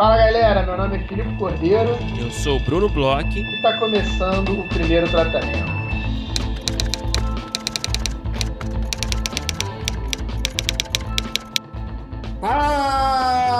Fala galera, meu nome é Filipe Cordeiro. Eu sou o Bruno Bloch. E está começando o primeiro tratamento. Fala,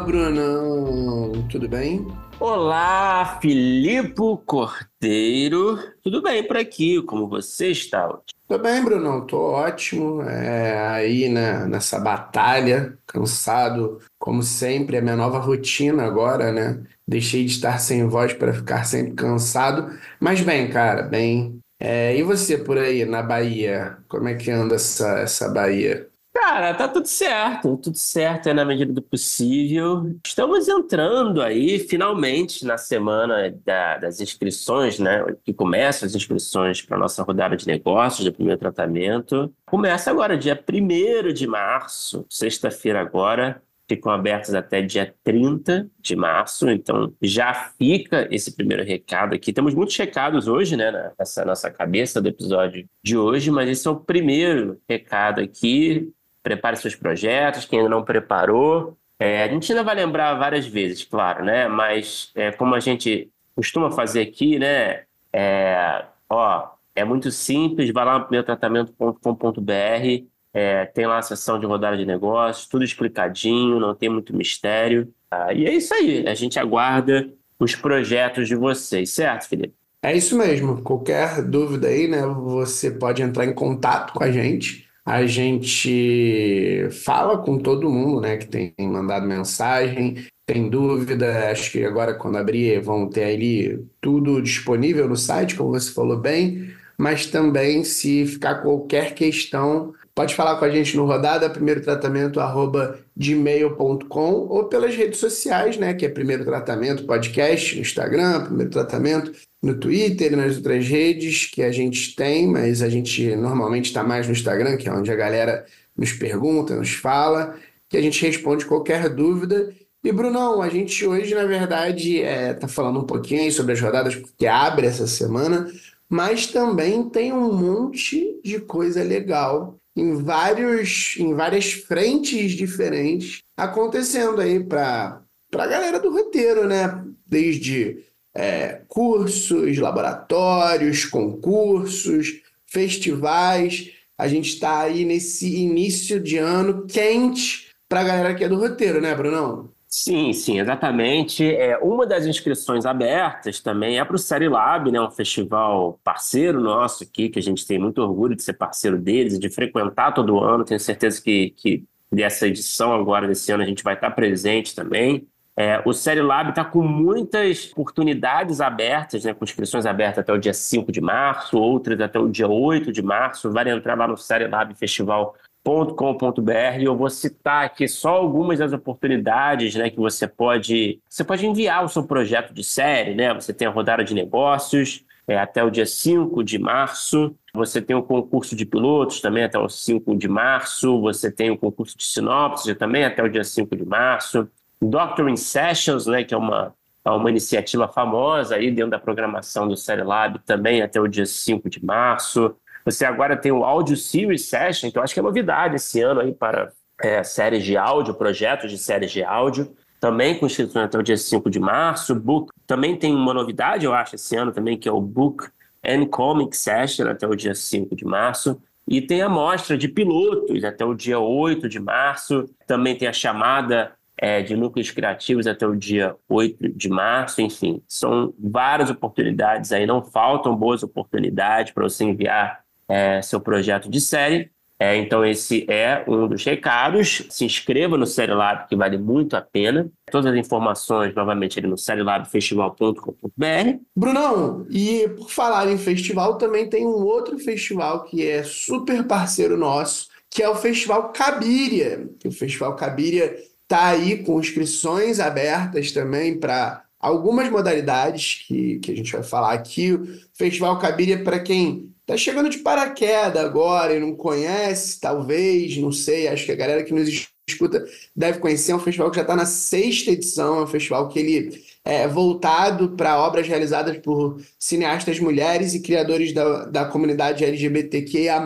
Brunão! Tudo bem? Olá, Filipe Cordeiro. Tudo bem por aqui? Como você está? Tô bem, Brunão. Tô ótimo. É, aí né, nessa batalha, cansado, como sempre, é minha nova rotina agora, né? Deixei de estar sem voz para ficar sempre cansado. Mas bem, cara, bem. É, e você por aí na Bahia? Como é que anda essa, essa Bahia? Cara, tá tudo certo, tudo certo é na medida do possível. Estamos entrando aí, finalmente, na semana da- das inscrições, né? Que começam as inscrições para nossa rodada de negócios de primeiro tratamento. Começa agora, dia primeiro de março, sexta-feira agora. Ficam abertas até dia 30 de março, então já fica esse primeiro recado aqui. Temos muitos recados hoje, né, nessa nossa cabeça do episódio de hoje, mas esse é o primeiro recado aqui prepare seus projetos, quem ainda não preparou. É, a gente ainda vai lembrar várias vezes, claro, né? Mas é, como a gente costuma fazer aqui, né? É, ó, é muito simples, vai lá no primeirotratamento.com.br, é, tem lá a seção de rodada de negócios, tudo explicadinho, não tem muito mistério. Tá? E é isso aí, a gente aguarda os projetos de vocês, certo, Felipe? É isso mesmo. Qualquer dúvida aí, né? Você pode entrar em contato com a gente. A gente fala com todo mundo, né, que tem mandado mensagem, tem dúvida. Acho que agora, quando abrir, vão ter ali tudo disponível no site, como você falou bem. Mas também, se ficar qualquer questão, pode falar com a gente no rodada, primeiro tratamento, arroba gmail.com ou pelas redes sociais, né, que é Primeiro Tratamento Podcast, no Instagram, Primeiro Tratamento no Twitter nas outras redes que a gente tem, mas a gente normalmente está mais no Instagram, que é onde a galera nos pergunta, nos fala, que a gente responde qualquer dúvida. E, Brunão, a gente hoje, na verdade, está falando um pouquinho sobre as rodadas, porque abre essa semana, mas também tem um monte de coisa legal em vários, em várias frentes diferentes acontecendo aí para a galera do roteiro, né? Desde é, cursos, laboratórios, concursos, festivais. A gente está aí nesse início de ano quente para a galera que é do roteiro, né, Brunão? Sim, sim, exatamente. É, uma das inscrições abertas também é para o Série Lab, né, um festival parceiro nosso aqui, que a gente tem muito orgulho de ser parceiro deles de frequentar todo ano. Tenho certeza que, que dessa edição agora, desse ano, a gente vai estar presente também. É, o Série Lab está com muitas oportunidades abertas, né, com inscrições abertas até o dia 5 de março, outras até o dia 8 de março. Vale entrar lá no Série Lab Festival com.br eu vou citar aqui só algumas das oportunidades né, que você pode você pode enviar o seu projeto de série, né? Você tem a rodada de negócios é, até o dia 5 de março, você tem o concurso de pilotos também até o 5 de março, você tem o concurso de sinopse também até o dia 5 de março, Doctoring Sessions, né, que é uma, é uma iniciativa famosa aí dentro da programação do Série Lab também até o dia 5 de março. Você agora tem o Audio Series Session, que eu acho que é novidade esse ano aí para é, séries de áudio, projetos de séries de áudio, também com inscrições até o dia 5 de março. Book também tem uma novidade, eu acho, esse ano também, que é o Book and Comic Session até o dia 5 de março. E tem a mostra de pilotos até o dia 8 de março. Também tem a chamada é, de núcleos criativos até o dia 8 de março. Enfim, são várias oportunidades aí, não faltam boas oportunidades para você enviar é, seu projeto de série. É, então, esse é um dos recados. Se inscreva no Série Lab, que vale muito a pena. Todas as informações, novamente, ali no serielabfestival.com.br. Brunão, e por falar em festival, também tem um outro festival que é super parceiro nosso, que é o Festival Cabiria. O Festival Cabiria está aí com inscrições abertas também para algumas modalidades que, que a gente vai falar aqui. O Festival Cabiria, para quem Tá chegando de paraquedas agora e não conhece, talvez, não sei. Acho que a galera que nos escuta deve conhecer. É um festival que já está na sexta edição. É um festival que ele é voltado para obras realizadas por cineastas mulheres e criadores da, da comunidade LGBTQIA+.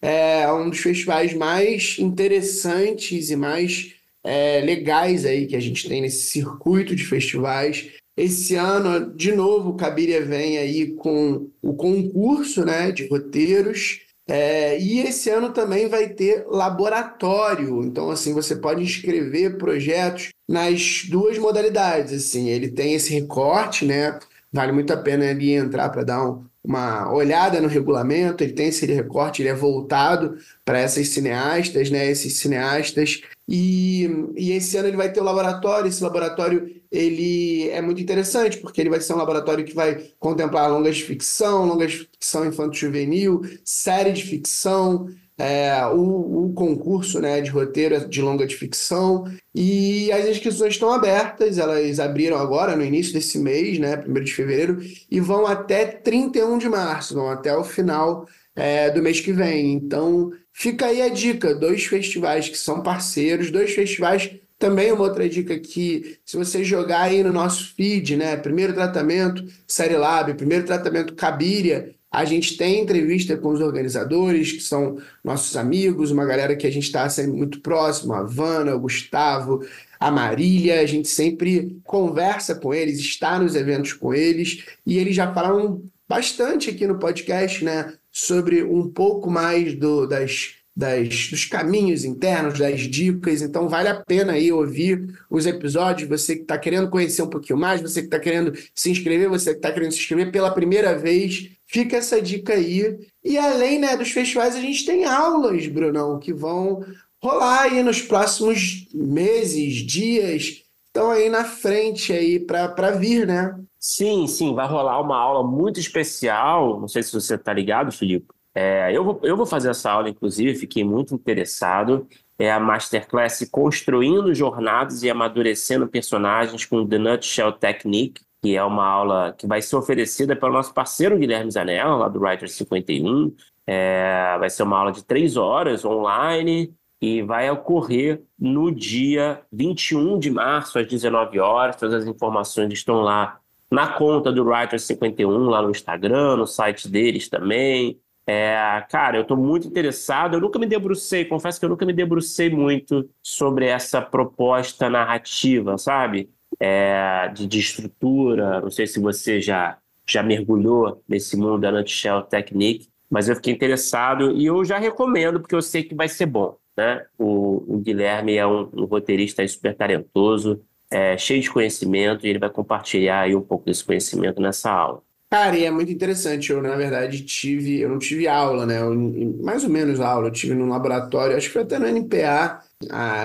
É um dos festivais mais interessantes e mais é, legais aí que a gente tem nesse circuito de festivais. Esse ano, de novo, o Cabiria vem aí com o concurso né, de roteiros. É, e esse ano também vai ter laboratório. Então, assim, você pode inscrever projetos nas duas modalidades. Assim, ele tem esse recorte, né? Vale muito a pena ali entrar para dar um, uma olhada no regulamento. Ele tem esse recorte, ele é voltado para essas cineastas, né? Esses cineastas. E, e esse ano ele vai ter o laboratório. Esse laboratório ele é muito interessante, porque ele vai ser um laboratório que vai contemplar longas de ficção, longas de ficção infanto-juvenil, série de ficção, é, o, o, concurso né, de roteiro de longa de ficção. E as inscrições estão abertas, elas abriram agora, no início desse mês, né, 1 de fevereiro, e vão até 31 de março, vão até o final é, do mês que vem. Então, fica aí a dica: dois festivais que são parceiros, dois festivais também uma outra dica que, se você jogar aí no nosso feed, né? Primeiro tratamento Série Lab, primeiro tratamento Cabiria, a gente tem entrevista com os organizadores, que são nossos amigos, uma galera que a gente está sempre muito próximo, a Vanna, o Gustavo, a Marília, a gente sempre conversa com eles, está nos eventos com eles, e eles já falaram bastante aqui no podcast, né? Sobre um pouco mais do, das das, dos caminhos internos, das dicas. Então, vale a pena aí ouvir os episódios. Você que está querendo conhecer um pouquinho mais, você que está querendo se inscrever, você que está querendo se inscrever pela primeira vez, fica essa dica aí. E além né, dos festivais, a gente tem aulas, Brunão, que vão rolar aí nos próximos meses, dias. Estão aí na frente aí para vir, né? Sim, sim, vai rolar uma aula muito especial. Não sei se você está ligado, Filipe é, eu, vou, eu vou fazer essa aula, inclusive, fiquei muito interessado. É a Masterclass Construindo Jornadas e Amadurecendo Personagens com The Nutshell Technique, que é uma aula que vai ser oferecida pelo nosso parceiro Guilherme Zanella, lá do Writer 51. É, vai ser uma aula de três horas online e vai ocorrer no dia 21 de março, às 19 horas. Todas as informações estão lá na conta do Writer 51, lá no Instagram, no site deles também. É, cara, eu estou muito interessado. Eu nunca me debrucei, confesso que eu nunca me debrucei muito sobre essa proposta narrativa, sabe? É, de, de, estrutura. Não sei se você já, já mergulhou nesse mundo da Nutshell Technique, mas eu fiquei interessado e eu já recomendo, porque eu sei que vai ser bom. Né? O, o Guilherme é um, um roteirista super talentoso, é, cheio de conhecimento, e ele vai compartilhar aí um pouco desse conhecimento nessa aula. Cara, e é muito interessante. Eu, na verdade, tive. Eu não tive aula, né? Eu, mais ou menos aula. Eu tive no laboratório, acho que foi até no NPA. A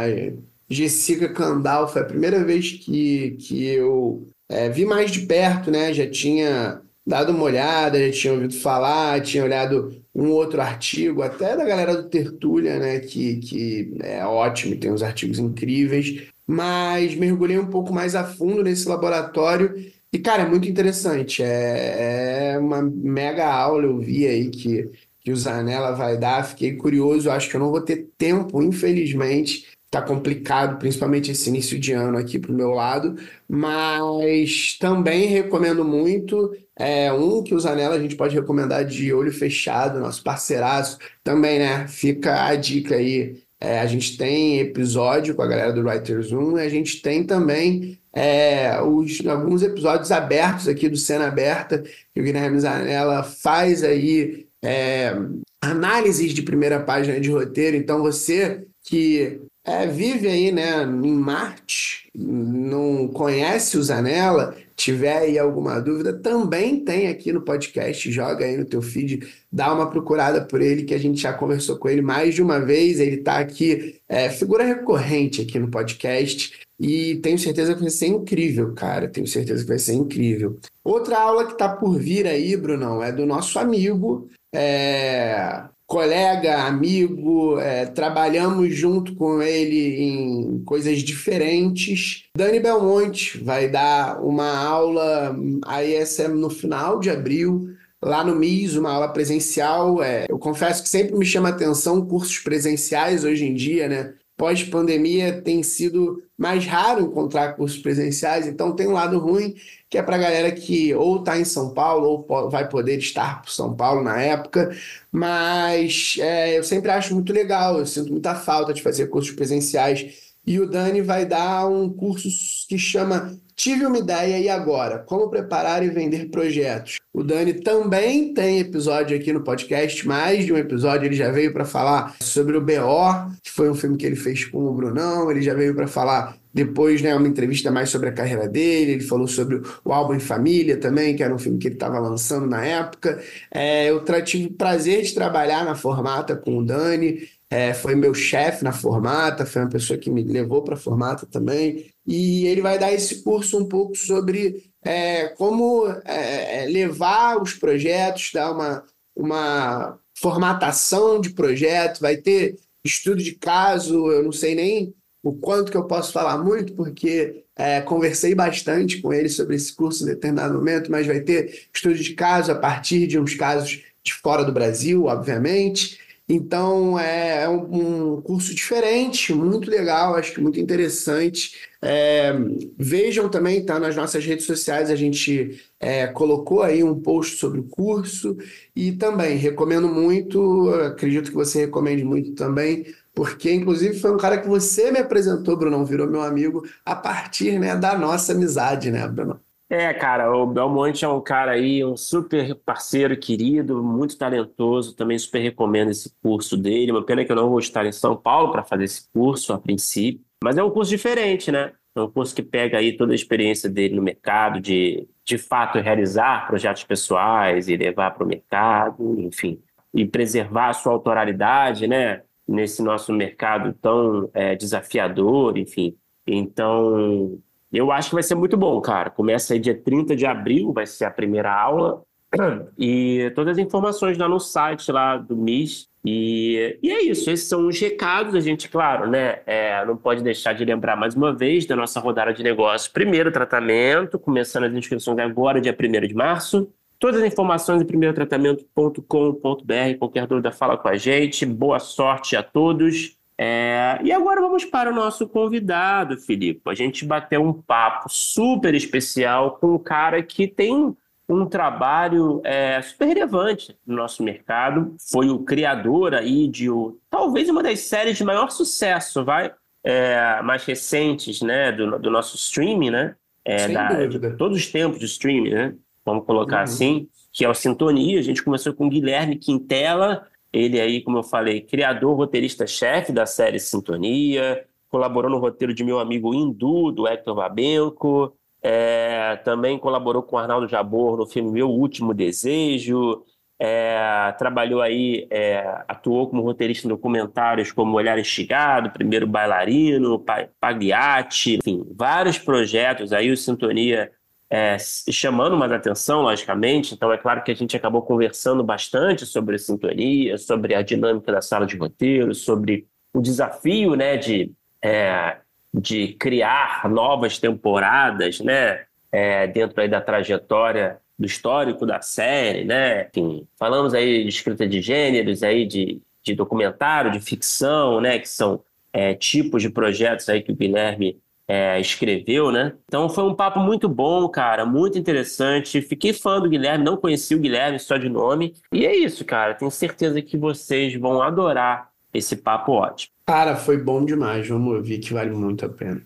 Jessica Candal foi a primeira vez que, que eu é, vi mais de perto, né? Já tinha dado uma olhada, já tinha ouvido falar, tinha olhado um outro artigo, até da galera do Tertúlia, né? Que, que é ótimo, tem uns artigos incríveis. Mas mergulhei um pouco mais a fundo nesse laboratório e, cara, é muito interessante. É, é uma mega aula, eu vi aí que, que o Zanella vai dar. Fiquei curioso, acho que eu não vou ter tempo, infelizmente. Tá complicado, principalmente esse início de ano aqui pro meu lado. Mas também recomendo muito. É, um que o Zanella a gente pode recomendar de olho fechado, nosso parceiraço. Também, né? Fica a dica aí. É, a gente tem episódio com a galera do Writers Room e a gente tem também é, os, alguns episódios abertos aqui do Cena Aberta, que o Guilherme Zanella faz aí é, análises de primeira página de roteiro. Então, você que é, vive aí né, em Marte, não conhece o Zanella, tiver aí alguma dúvida, também tem aqui no podcast, joga aí no teu feed, dá uma procurada por ele, que a gente já conversou com ele mais de uma vez, ele está aqui, é, figura recorrente aqui no podcast, e tenho certeza que vai ser incrível, cara. Tenho certeza que vai ser incrível. Outra aula que está por vir aí, Brunão, é do nosso amigo, é, colega, amigo, é, trabalhamos junto com ele em coisas diferentes. Dani Belmonte vai dar uma aula, essa é no final de abril, lá no MIS, uma aula presencial. É, eu confesso que sempre me chama atenção cursos presenciais hoje em dia, né? Pós-pandemia tem sido mais raro encontrar cursos presenciais, então tem um lado ruim, que é para a galera que ou está em São Paulo ou vai poder estar por São Paulo na época, mas é, eu sempre acho muito legal, eu sinto muita falta de fazer cursos presenciais e o Dani vai dar um curso que chama Tive uma ideia e agora? Como preparar e vender projetos. O Dani também tem episódio aqui no podcast, mais de um episódio. Ele já veio para falar sobre o B.O., que foi um filme que ele fez com o Brunão. Ele já veio para falar depois, né, uma entrevista mais sobre a carreira dele. Ele falou sobre o álbum em família também, que era um filme que ele estava lançando na época. É, eu tive o prazer de trabalhar na Formata com o Dani. É, foi meu chefe na Formata, foi uma pessoa que me levou para a Formata também. E ele vai dar esse curso um pouco sobre é, como é, é, levar os projetos, dar uma, uma formatação de projeto, vai ter estudo de caso, eu não sei nem o quanto que eu posso falar muito, porque é, conversei bastante com ele sobre esse curso em determinado momento, mas vai ter estudo de caso a partir de uns casos de fora do Brasil, obviamente. Então é, é um, curso diferente, muito legal, acho que muito interessante. É, vejam também, tá nas nossas redes sociais, a gente é, colocou aí um post sobre o curso e também recomendo muito, acredito que você recomende muito também, porque inclusive foi um cara que você me apresentou, Bruno, virou meu amigo a partir né, da nossa amizade, né, Bruno? É, cara, o Belmonte é um cara aí, um super parceiro querido, muito talentoso, também super recomendo esse curso dele. Uma pena que eu não vou estar em São Paulo para fazer esse curso a princípio, mas é um curso diferente, né? É um curso que pega aí toda a experiência dele no mercado, de de fato realizar projetos pessoais e levar para o mercado, enfim, e preservar a sua autoralidade, né? Nesse nosso mercado tão é, desafiador, enfim. Então, eu acho que vai ser muito bom, cara. Começa aí dia 30 de abril, vai ser a primeira aula. E todas as informações lá no site lá do MIS. E, e é isso, esses são os recados. A gente, claro, né, é, não pode deixar de lembrar mais uma vez da nossa rodada de negócios. Primeiro tratamento, começando as inscrições agora, dia 1 de março. Todas as informações em primeirotratamento.com.br. Qualquer dúvida, fala com a gente. Boa sorte a todos. É, e agora vamos para o nosso convidado, Filipe. A gente bateu um papo super especial com um cara que tem um trabalho é, super relevante no nosso mercado. Foi o criador aí de o, talvez uma das séries de maior sucesso, vai, é, mais recentes, né, do, do nosso streaming, né? É, Sem da, dúvida. De todos os tempos de streaming, né? Vamos colocar uhum. assim, que é o Sintonia. A gente começou com o Guilherme Quintela, ele aí, como eu falei, criador, roteirista-chefe da série Sintonia, colaborou no roteiro de meu amigo Hindu, do Hector Babenco, é, também colaborou com Arnaldo Jabor no filme Meu Último Desejo, é, trabalhou aí, é, atuou como roteirista em documentários como Olhar Instigado, Primeiro Bailarino, Pagliatti, enfim, vários projetos. Aí, o Sintonia é, chamando mais atenção, logicamente. Então, é claro que a gente acabou conversando bastante sobre sintonia, sobre a dinâmica da sala de roteiro, sobre o desafio né, de, é, de criar novas temporadas né, é, dentro aí da trajetória do histórico da série. Né? Enfim, falamos aí de escrita de gêneros, aí de, de documentário, de ficção, né, que são é, tipos de projetos aí que o Guilherme é, escreveu, né? Então foi um papo muito bom, cara, muito interessante. Fiquei fã do Guilherme, não conheci o Guilherme só de nome. E é isso, cara. Tenho certeza que vocês vão adorar esse papo ótimo. Cara, foi bom demais. Vamos ouvir que vale muito a pena.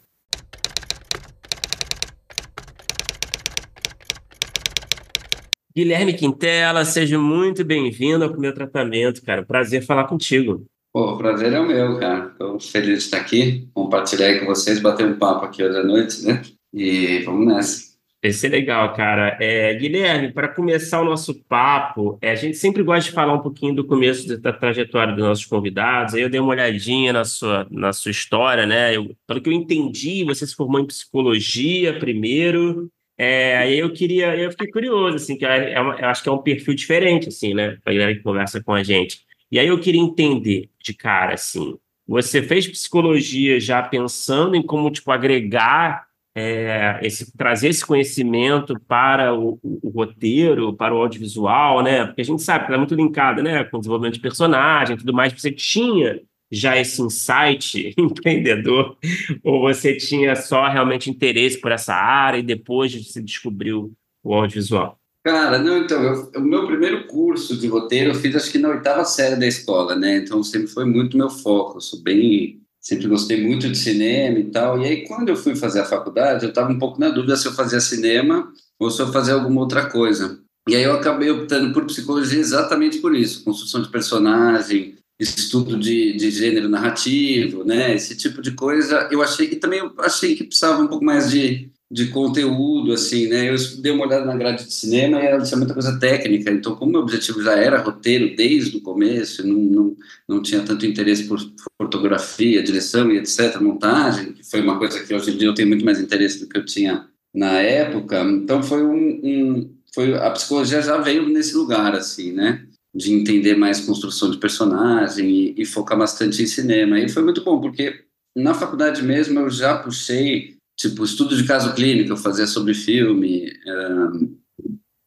Guilherme Quintela, seja muito bem-vindo ao meu tratamento, cara. Prazer falar contigo. Pô, o prazer é o meu, cara. Estou feliz de estar aqui, compartilhar aí com vocês, bater um papo aqui hoje à noite, né? E vamos nessa. Esse é legal, cara. É, Guilherme, para começar o nosso papo, é, a gente sempre gosta de falar um pouquinho do começo da trajetória dos nossos convidados. Aí eu dei uma olhadinha na sua, na sua história, né? Eu, pelo que eu entendi, você se formou em psicologia primeiro. É, aí eu queria, eu fiquei curioso, assim, que é, é uma, eu acho que é um perfil diferente, assim, né? Para a galera que conversa com a gente. E aí eu queria entender de cara, assim, você fez psicologia já pensando em como, tipo, agregar é, esse, trazer esse conhecimento para o, o, o, roteiro, para o audiovisual, né? Porque a gente sabe que é muito linkado, né? Com desenvolvimento de personagem e tudo mais. Você tinha já esse insight empreendedor ou você tinha só realmente interesse por essa área e depois você descobriu o audiovisual? Cara, não, então, eu, o meu primeiro curso de roteiro eu fiz acho que na oitava série da escola, né? Então sempre foi muito meu foco. Eu sou bem sempre gostei muito de cinema e tal. E aí, quando eu fui fazer a faculdade, eu estava um pouco na dúvida se eu fazia cinema ou se eu fazia alguma outra coisa. E aí eu acabei optando por psicologia exatamente por isso, construção de personagem, estudo de, de gênero narrativo, né? Esse tipo de coisa. Eu achei e também eu achei que precisava um pouco mais de, de conteúdo, assim, né? Eu dei uma olhada na grade de cinema e ela tinha muita coisa técnica. Então, como meu objetivo já era roteiro desde o começo, não, não, não tinha tanto interesse por fotografia, direção e etc, montagem, que foi uma coisa que hoje em dia eu tenho muito mais interesse do que eu tinha na época. Então, foi um, um foi a psicologia já veio nesse lugar, assim, né? de entender mais construção de personagem e, e, focar bastante em cinema. E foi muito bom, porque na faculdade mesmo eu já puxei, tipo, estudo de caso clínico, eu fazia sobre filme, um,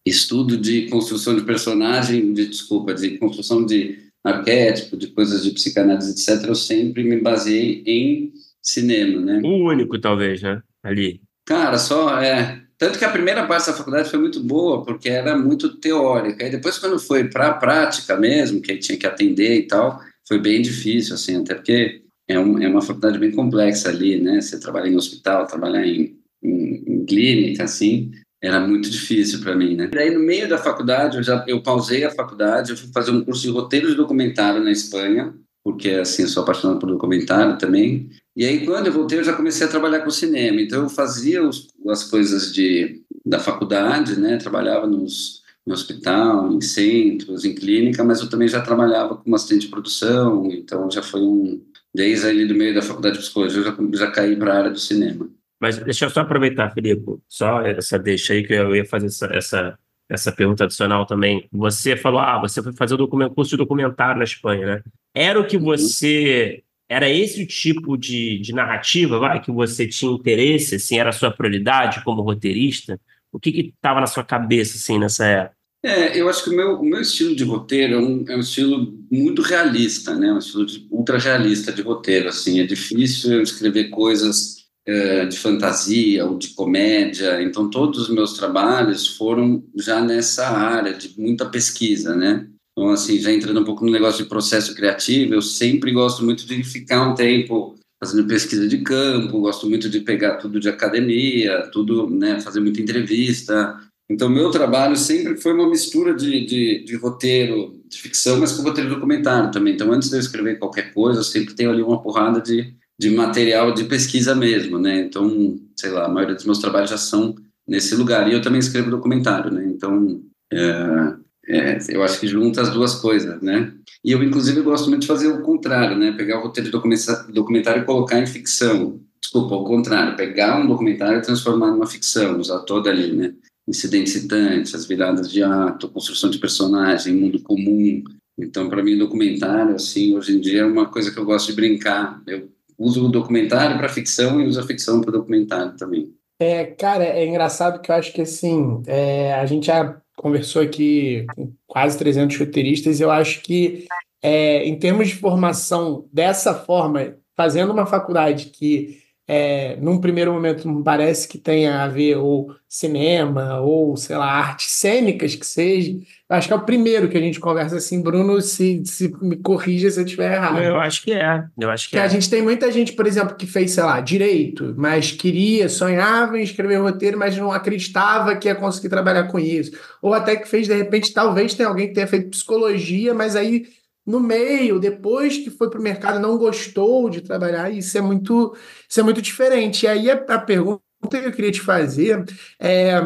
estudo de construção de personagem, de, desculpa, de construção de arquétipo, de coisas de psicanálise, etc. Eu sempre me baseei em cinema, né? O único, talvez, né? Ali. Cara, só, é, tanto que a primeira parte da faculdade foi muito boa, porque era muito teórica. E depois, quando foi para a prática mesmo, que tinha que atender e tal, foi bem difícil, assim, até porque é, um, é uma faculdade bem complexa ali, né? Você trabalha em hospital, trabalhar em, em, em clínica, assim, era muito difícil para mim, né? E aí, no meio da faculdade, eu já eu pausei a faculdade, eu fui fazer um curso de roteiro de documentário na Espanha, porque, assim, eu sou apaixonado por documentário também. E aí, quando eu voltei, eu já comecei a trabalhar com cinema. Então, eu fazia os, as coisas de, da faculdade, né? Trabalhava nos, no hospital, em centros, em clínica, mas eu também já trabalhava como assistente de produção. Então, já foi um... Desde ali do meio da faculdade de psicologia, eu já, já caí para a área do cinema. Mas deixa eu só aproveitar, Felipe, só essa deixa aí que eu ia fazer essa, essa, essa pergunta adicional também. Você falou, ah, você foi fazer o curso de documentário na Espanha, né? Era o que uhum. você era esse o tipo de, de narrativa vai, que você tinha interesse, assim, era a sua prioridade como roteirista? O que estava na sua cabeça assim, nessa época? É, eu acho que o meu, o meu estilo de roteiro é um, é um estilo muito realista, né? Um estilo de, ultra realista de roteiro, assim. É difícil eu escrever coisas é, de fantasia ou de comédia. Então, todos os meus trabalhos foram já nessa área de muita pesquisa, né? Então, assim, já entrando um pouco no negócio de processo criativo, eu sempre gosto muito de ficar um tempo fazendo pesquisa de campo, gosto muito de pegar tudo de academia, tudo, né, fazer muita entrevista. Então, meu trabalho sempre foi uma mistura de, de, de roteiro de ficção, mas com roteiro documentário também. Então, antes de eu escrever qualquer coisa, eu sempre tenho ali uma porrada de, de material de pesquisa mesmo, né? Então, sei lá, a maioria dos meus trabalhos já são nesse lugar. E eu também escrevo documentário, né? Então, é, é, eu acho que junta as duas coisas, né? E eu, inclusive, gosto muito de fazer o contrário, né? Pegar o roteiro de documentário e colocar em ficção. Desculpa, o contrário. Pegar um documentário e transformar numa ficção, usar toda ali, né? Incidentes citantes, as viradas de ato, construção de personagem, mundo comum. Então, para mim, documentário, assim, hoje em dia é uma coisa que eu gosto de brincar. Eu uso o documentário para ficção e uso a ficção para documentário também. É, cara, é engraçado que eu acho que, assim, é, a gente já conversou aqui com quase 300 roteiristas, eu acho que, é, em termos de formação dessa forma, fazendo uma faculdade que, é, num primeiro momento, parece que tenha a ver ou cinema, ou, sei lá, artes cênicas que seja, acho que é o primeiro que a gente conversa assim, Bruno, se, se me corrija se eu estiver errado. Eu acho que é. Eu acho que, que é. a gente tem muita gente, por exemplo, que fez, sei lá, direito, mas queria, sonhava em escrever roteiro, mas não acreditava que ia conseguir trabalhar com isso. Ou até que fez, de repente, talvez tenha alguém que tenha feito psicologia, mas aí no meio, depois que foi para o mercado, não gostou de trabalhar. Isso é muito, isso é muito diferente. E aí a, a pergunta que eu queria te fazer é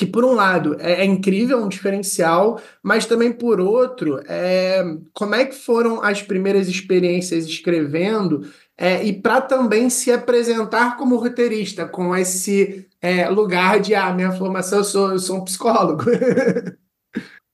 que por um lado é, é, incrível, é um diferencial, mas também por outro, é, como é que foram as primeiras experiências escrevendo é, e para também se apresentar como roteirista, com esse é, lugar de, ah, minha formação, eu sou, eu sou um psicólogo.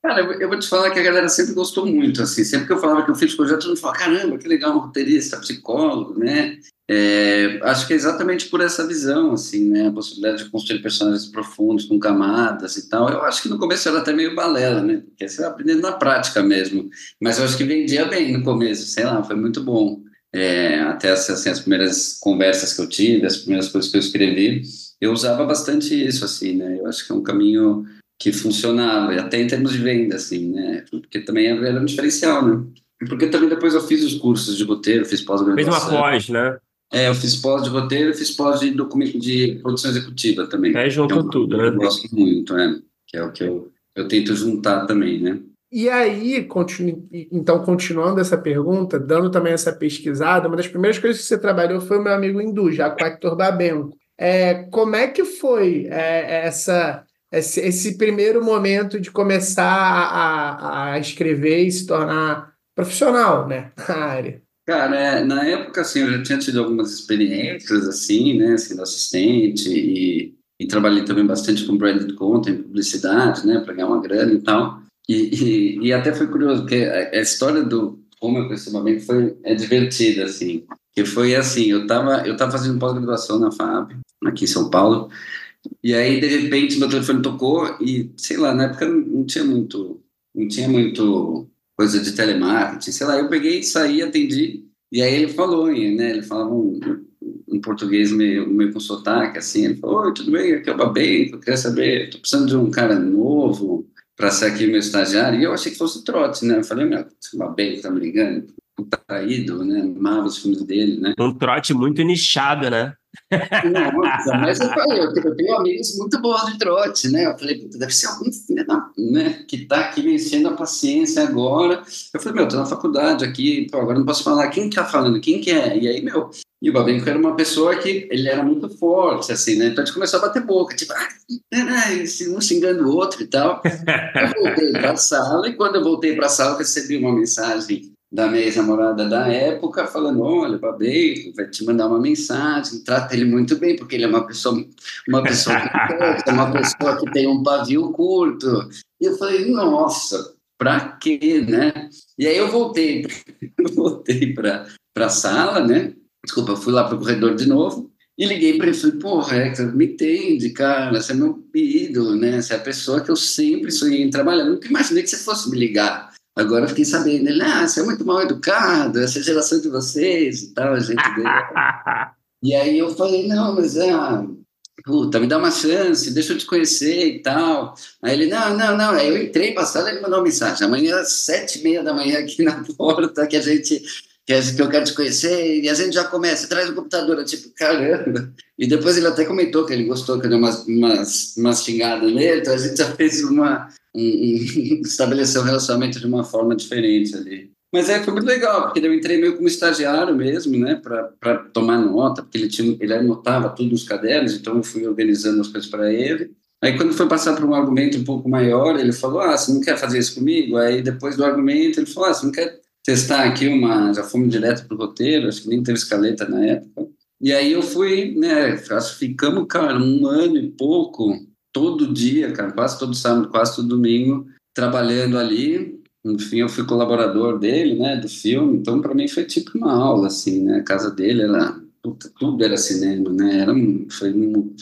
Cara, eu, eu, vou te falar que a galera sempre gostou muito, assim, sempre que eu falava que eu fiz projeto, todo mundo falava, caramba, que legal, um roteirista, psicólogo, né? É, acho que é exatamente por essa visão, assim, né? A possibilidade de construir personagens profundos, com camadas e tal. Eu acho que no começo era até meio balela, né? Porque você vai aprendendo na prática mesmo. Mas eu acho que vendia bem no começo, sei lá, foi muito bom. É, até assim, as primeiras conversas que eu tive, as primeiras coisas que eu escrevi, eu usava bastante isso, assim, né? Eu acho que é um caminho que funcionava, e até em termos de venda, assim, né? Porque também era um diferencial, né? Porque também depois eu fiz os cursos de roteiro, fiz pós-graduação. Fez uma pós, né? É, eu fiz pós de roteiro, fiz pós de, documento, de produção executiva também. É, juntou é tudo, né? Eu gosto muito, é. Que é o que eu, eu tento juntar também, né? E aí, continu... então, continuando essa pergunta, dando também essa pesquisada, uma das primeiras coisas que você trabalhou foi o meu amigo Hindu, Jaco Hector Babenco. É, como é que foi é, essa, esse, esse, primeiro momento de começar a, a, escrever e se tornar profissional né, na área? Cara, é, na época, assim, eu já tinha tido algumas experiências, assim, né, sendo assistente e, e trabalhei também bastante com branded content, publicidade, né, para ganhar uma grana e tal. E, e, e, até foi curioso, porque a, a história do como eu conheci o Babenco foi é divertida, assim. Que foi assim, eu estava eu tava fazendo pós-graduação na FAB, aqui em São Paulo, e aí, de repente, meu telefone tocou e, sei lá, na época não tinha muito, não tinha muito coisa de telemarketing, sei lá, eu peguei, saí, atendi, e aí ele falou, né, ele falava um, um português meio, meio com sotaque, assim, ele falou, oi, tudo bem, aqui é o Babenco, queria saber, tô precisando de um cara novo para ser aqui meu estagiário, e eu achei que fosse trote, né, eu falei, meu, o Babenco tá me ligando, traído, né, amava os filmes dele, né. Um trote muito nichado, né. Nossa, mas eu falei, eu tenho amigos muito bons de trote, né? Eu falei, deve ser algum filho da, né, que tá aqui vencendo a paciência agora. Eu falei, meu, tô na faculdade aqui, pô, agora não posso falar. Quem que tá falando? Quem que é? E aí, meu, e o Babenco era uma pessoa que ele era muito forte, assim, né? Então a gente começou a bater boca, tipo, ah, um xingando o outro e tal. Eu voltei para a sala e quando eu voltei para a sala, eu recebi uma mensagem da minha ex-namorada da época, falando, olha, Babenco, vai te mandar uma mensagem, trata ele muito bem, porque ele é uma pessoa, uma pessoa uma pessoa que tem um pavio curto. E eu falei, nossa, pra quê, né? E aí eu voltei, voltei para a sala, né? Desculpa, eu fui lá para o corredor de novo, e liguei para ele e falei, porra, Hector, me entende, cara, você é meu ídolo, né? Você é a pessoa que eu sempre sonhei em trabalhar. Nunca imaginei que você fosse me ligar. Agora eu fiquei sabendo, ele, ah, você é muito mal educado, essa geração de vocês e tal, a gente dele. e aí eu falei, não, mas é, ah, puta, me dá uma chance, deixa eu te conhecer e tal. Aí ele, não, não, não. Aí eu entrei e ele mandou uma mensagem. Amanhã, às sete e meia da manhã, aqui na porta, que a gente que, eu quero te conhecer, e a gente já começa, traz o computador, eu, tipo, caramba. E depois ele até comentou que ele gostou, que eu dei umas, umas, umas xingadas nele, então a gente já fez uma, um, um, estabeleceu um relacionamento de uma forma diferente ali. Mas é, foi muito legal, porque eu entrei meio como estagiário mesmo, né, para tomar nota, porque ele, tinha, ele anotava tudo nos cadernos, então eu fui organizando as coisas para ele. Aí, quando foi passar para um argumento um pouco maior, ele falou: Ah, você não quer fazer isso comigo? Aí, depois do argumento, ele falou: Ah, você não quer testar aqui uma. Já fomos direto para o roteiro, acho que nem teve escaleta na época. E aí eu fui, né, ficamos, cara, um ano e pouco, todo dia, cara, quase todo sábado, quase todo domingo, trabalhando ali. No fim, eu fui colaborador dele, né, do filme, então para mim foi tipo uma aula, assim, né, a casa dele era, tudo era cinema, né, era, foi,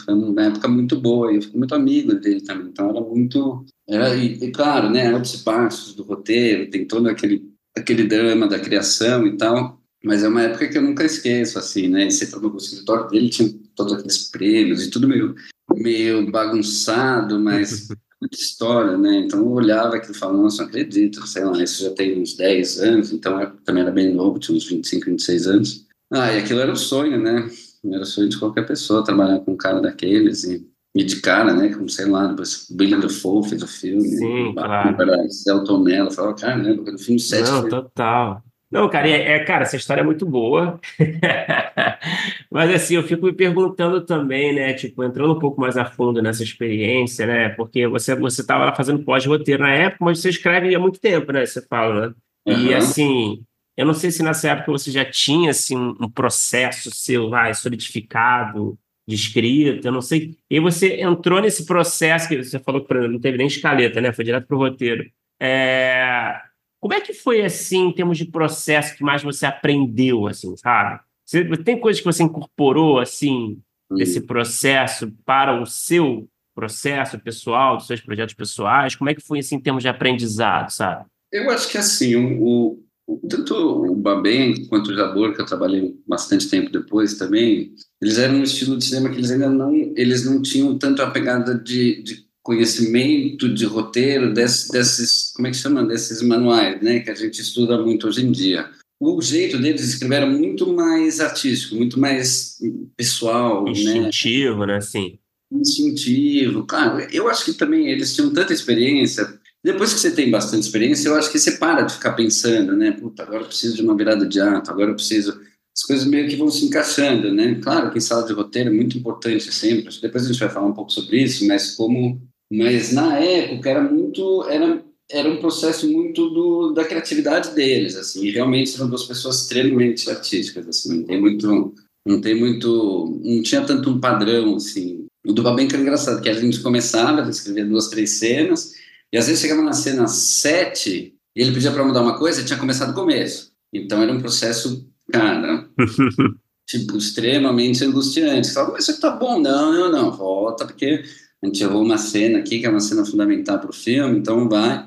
foi uma época muito boa, eu fui muito amigo dele também, então era muito, era, e, e claro, né, e baixos do roteiro, tem todo aquele aquele drama da criação e tal. Mas é uma época que eu nunca esqueço, assim, né? Você falou que o escritório dele tinha todos aqueles prêmios e tudo meio, meio bagunçado, mas muita história, né? Então eu olhava aquilo e falava, nossa, não acredito, sei lá, isso já tem uns 10 anos, então eu também era bem novo, tinha uns 25, 26 anos. Ah, e aquilo era o sonho, né? Era o sonho de qualquer pessoa, trabalhar com um cara daqueles e e de cara, né, como, sei lá, depois Billy Dafoe fez o filme, Sim, claro. Era Celton Mello, falava, caramba, no filme 7 Não, foi... total. Não, cara, é, é, cara, essa história é muito boa. mas assim, eu fico me perguntando também, né, tipo, entrando um pouco mais a fundo nessa experiência, né, porque você você estava lá fazendo pós-roteiro na época, mas você escreve há muito tempo, né, você fala, né? E uhum. assim, eu não sei se nessa época você já tinha assim um processo seu, vai, solidificado, de escrita, eu não sei. E você entrou nesse processo que você falou que não teve nem escaleta, né? Foi direto para o roteiro. É... Como é que foi assim, em termos de processo, que mais você aprendeu, assim, sabe? Você, tem coisas que você incorporou, assim, desse processo para o seu processo pessoal, dos seus projetos pessoais? Como é que foi, assim, em termos de aprendizado, sabe? Eu acho que, assim, o, tanto o Babem quanto o Jabor, que eu trabalhei bastante tempo depois também, eles eram um estilo de cinema que eles ainda não, eles não tinham tanto a pegada de, de conhecimento de roteiro desses, desses, como é que chama, desses manuais, né, que a gente estuda muito hoje em dia. O jeito deles de escrever era muito mais artístico, muito mais pessoal, né? instintivo, né, né assim. Instintivo, claro. Eu acho que também eles tinham tanta experiência. Depois que você tem bastante experiência, eu acho que você para de ficar pensando, né? Puta, agora eu preciso de uma virada de ato, agora eu preciso as coisas meio que vão se encaixando, né? Claro que sala de roteiro é muito importante sempre, depois a gente vai falar um pouco sobre isso, mas como mas na época era muito era era um processo muito do, da criatividade deles assim e realmente eram duas pessoas extremamente artísticas assim não tem muito não tem muito não tinha tanto um padrão assim o do Babenco era engraçado que a gente começava a escrever duas três cenas e às vezes chegava na cena sete e ele pedia para mudar uma coisa e tinha começado do começo. Então era um processo cara tipo extremamente angustiante. Você fala mas isso tá bom? Não não não volta porque a gente errou uma cena aqui, que é uma cena fundamental para o filme, então vai.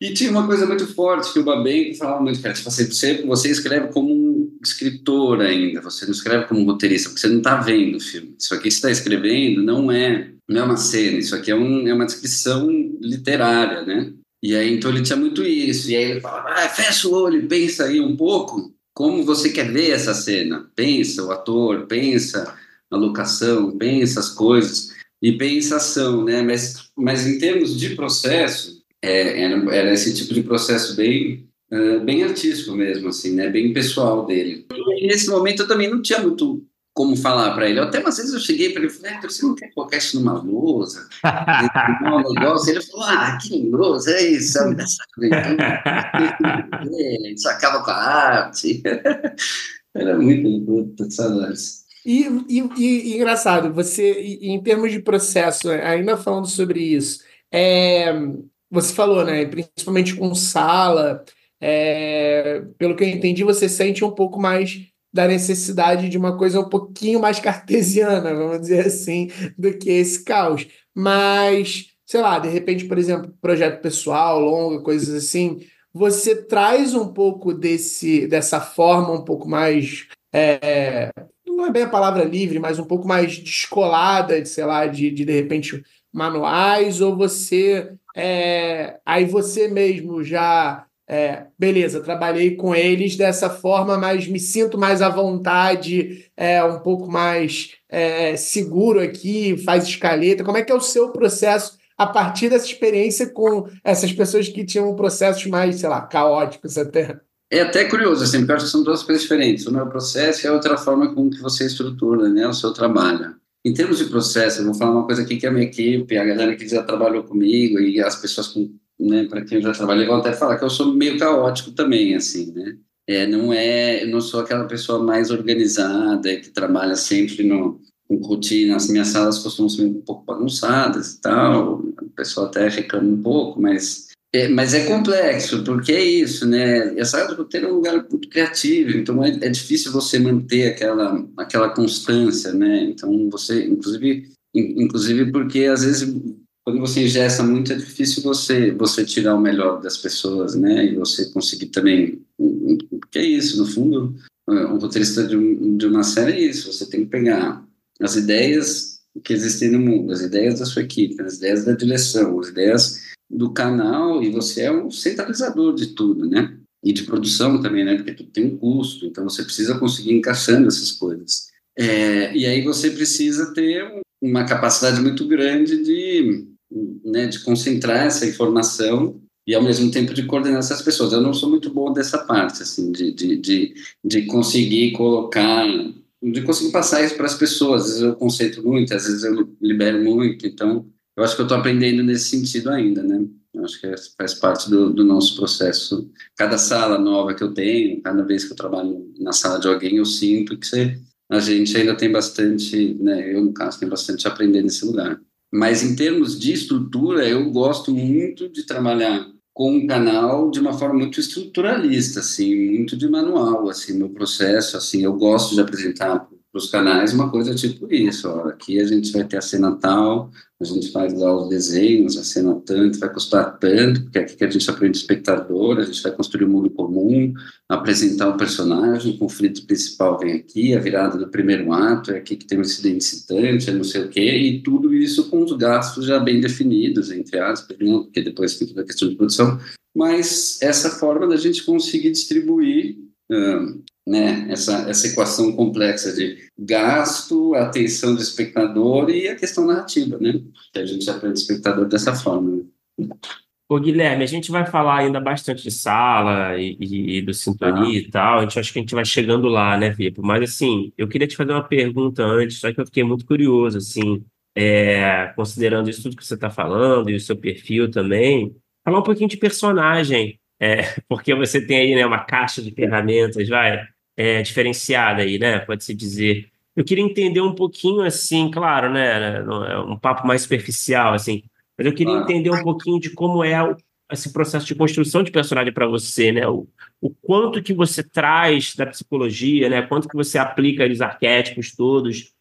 E tinha uma coisa muito forte que o Babenco falava muito, cara, tipo assim, você, você escreve como um escritor ainda, você não escreve como roteirista, porque você não está vendo o filme. Isso aqui que você está escrevendo não é, não é uma cena, isso aqui é, um, é uma descrição literária, né? E aí, então ele tinha muito isso, e aí ele falava, ah, fecha o olho pensa aí um pouco como você quer ver essa cena. Pensa o ator, pensa a locação, pensa as coisas e pensação, né? Mas, mas em termos de processo, é, era, era esse tipo de processo bem, uh, bem artístico mesmo, assim, né? Bem pessoal dele. E nesse momento eu também não tinha muito como falar para ele. Até umas vezes eu cheguei para ele e falei, você não quer colocar isso numa lousa? um negócio. Ele falou, ah, que lousa, é isso, sabe? Dessa isso acaba com a arte. Era muito, saudades. E, e, e, engraçado, você, em termos de processo, ainda falando sobre isso, é, você falou, né? Principalmente com sala, é, pelo que eu entendi, você sente um pouco mais da necessidade de uma coisa um pouquinho mais cartesiana, vamos dizer assim, do que esse caos. Mas, sei lá, de repente, por exemplo, projeto pessoal, longa, coisas assim, você traz um pouco desse, dessa forma um pouco mais é, não é bem a palavra livre, mas um pouco mais descolada, de, sei lá, de, de, de repente manuais, ou você é, aí você mesmo já é, beleza, trabalhei com eles dessa forma, mas me sinto mais à vontade, é, um pouco mais é, seguro aqui, faz escaleta. Como é que é o seu processo a partir dessa experiência com essas pessoas que tinham processos mais, sei lá, caóticos até? É até curioso, assim, porque eu acho que são duas coisas diferentes. É o processo e a outra forma como que você estrutura né, o seu trabalho. Em termos de processo, eu vou falar uma coisa aqui que a minha equipe, a galera que já trabalhou comigo e as pessoas com, né, para quem eu já trabalhei vão até falar que eu sou meio caótico também, assim, né? É, não é, eu não sou aquela pessoa mais organizada que trabalha sempre no, com rotina. As minhas salas costumam ser um pouco bagunçadas e tal. O pessoal até reclama um pouco, mas é, mas é complexo, porque é isso, né? Essa área do roteiro é um lugar muito criativo, então é, é, difícil você manter aquela, aquela constância, né? Então você, inclusive, inclusive porque às vezes quando você ingessa muito é difícil você você tirar o melhor das pessoas, né? E você conseguir também, porque é isso, no fundo, um roteirista de, de uma série é isso, você tem que pegar as ideias que existem no mundo, as ideias da sua equipe, as ideias da direção, as ideias do canal e você é um centralizador de tudo, né? E de produção também, né? Porque tudo tem um custo, então você precisa conseguir encaixando essas coisas. É, e aí você precisa ter uma capacidade muito grande de, né, de concentrar essa informação e ao mesmo tempo de coordenar essas pessoas. Eu não sou muito bom dessa parte, assim, de, de, de, de conseguir colocar, de conseguir passar isso para as pessoas. Às vezes eu concentro muito, às vezes eu libero muito, então eu acho que eu estou aprendendo nesse sentido ainda, né? Eu acho que faz parte do, do, nosso processo. Cada sala nova que eu tenho, cada vez que eu trabalho na sala de alguém, eu sinto que você, a gente ainda tem bastante, né? Eu, no caso, tenho bastante a aprender nesse lugar. Mas em termos de estrutura, eu gosto muito de trabalhar com um canal de uma forma muito estruturalista, assim, muito de manual, assim, meu processo, assim, eu gosto de apresentar os canais uma coisa tipo isso. Ó, aqui a gente vai ter a cena tal, a gente faz lá os desenhos, a cena tanto, vai custar tanto, porque é aqui que a gente aprende espectador, a gente vai construir um mundo comum, apresentar o um personagem, o conflito principal vem aqui, a virada do primeiro ato, é aqui que tem um incidente citante, é não sei o quê, e tudo isso com os gastos já bem definidos, entre aspas, porque depois tem toda a questão de produção, mas essa forma da gente conseguir distribuir né, essa, essa equação complexa de gasto, atenção do espectador e a questão narrativa, né? Que a gente aprende o espectador dessa forma. Né? Ô, Guilherme, a gente vai falar ainda bastante de sala e, e, e do sintonia ah. e tal. A gente acho que a gente vai chegando lá, né, Vipo? Mas assim, eu queria te fazer uma pergunta antes, só que eu fiquei muito curioso, assim, é, considerando isso tudo que você está falando e o seu perfil também, falar um pouquinho de personagem, é, porque você tem aí né, uma caixa de ferramentas, vai é, diferenciada aí, né? Pode-se dizer. Eu queria entender um pouquinho, assim, claro, né? É um papo mais superficial, assim, mas eu queria entender um pouquinho de como é o, esse processo de construção de personagem para você, né? O, o quanto que você traz da psicologia, né? Quanto que você aplica os arquétipos todos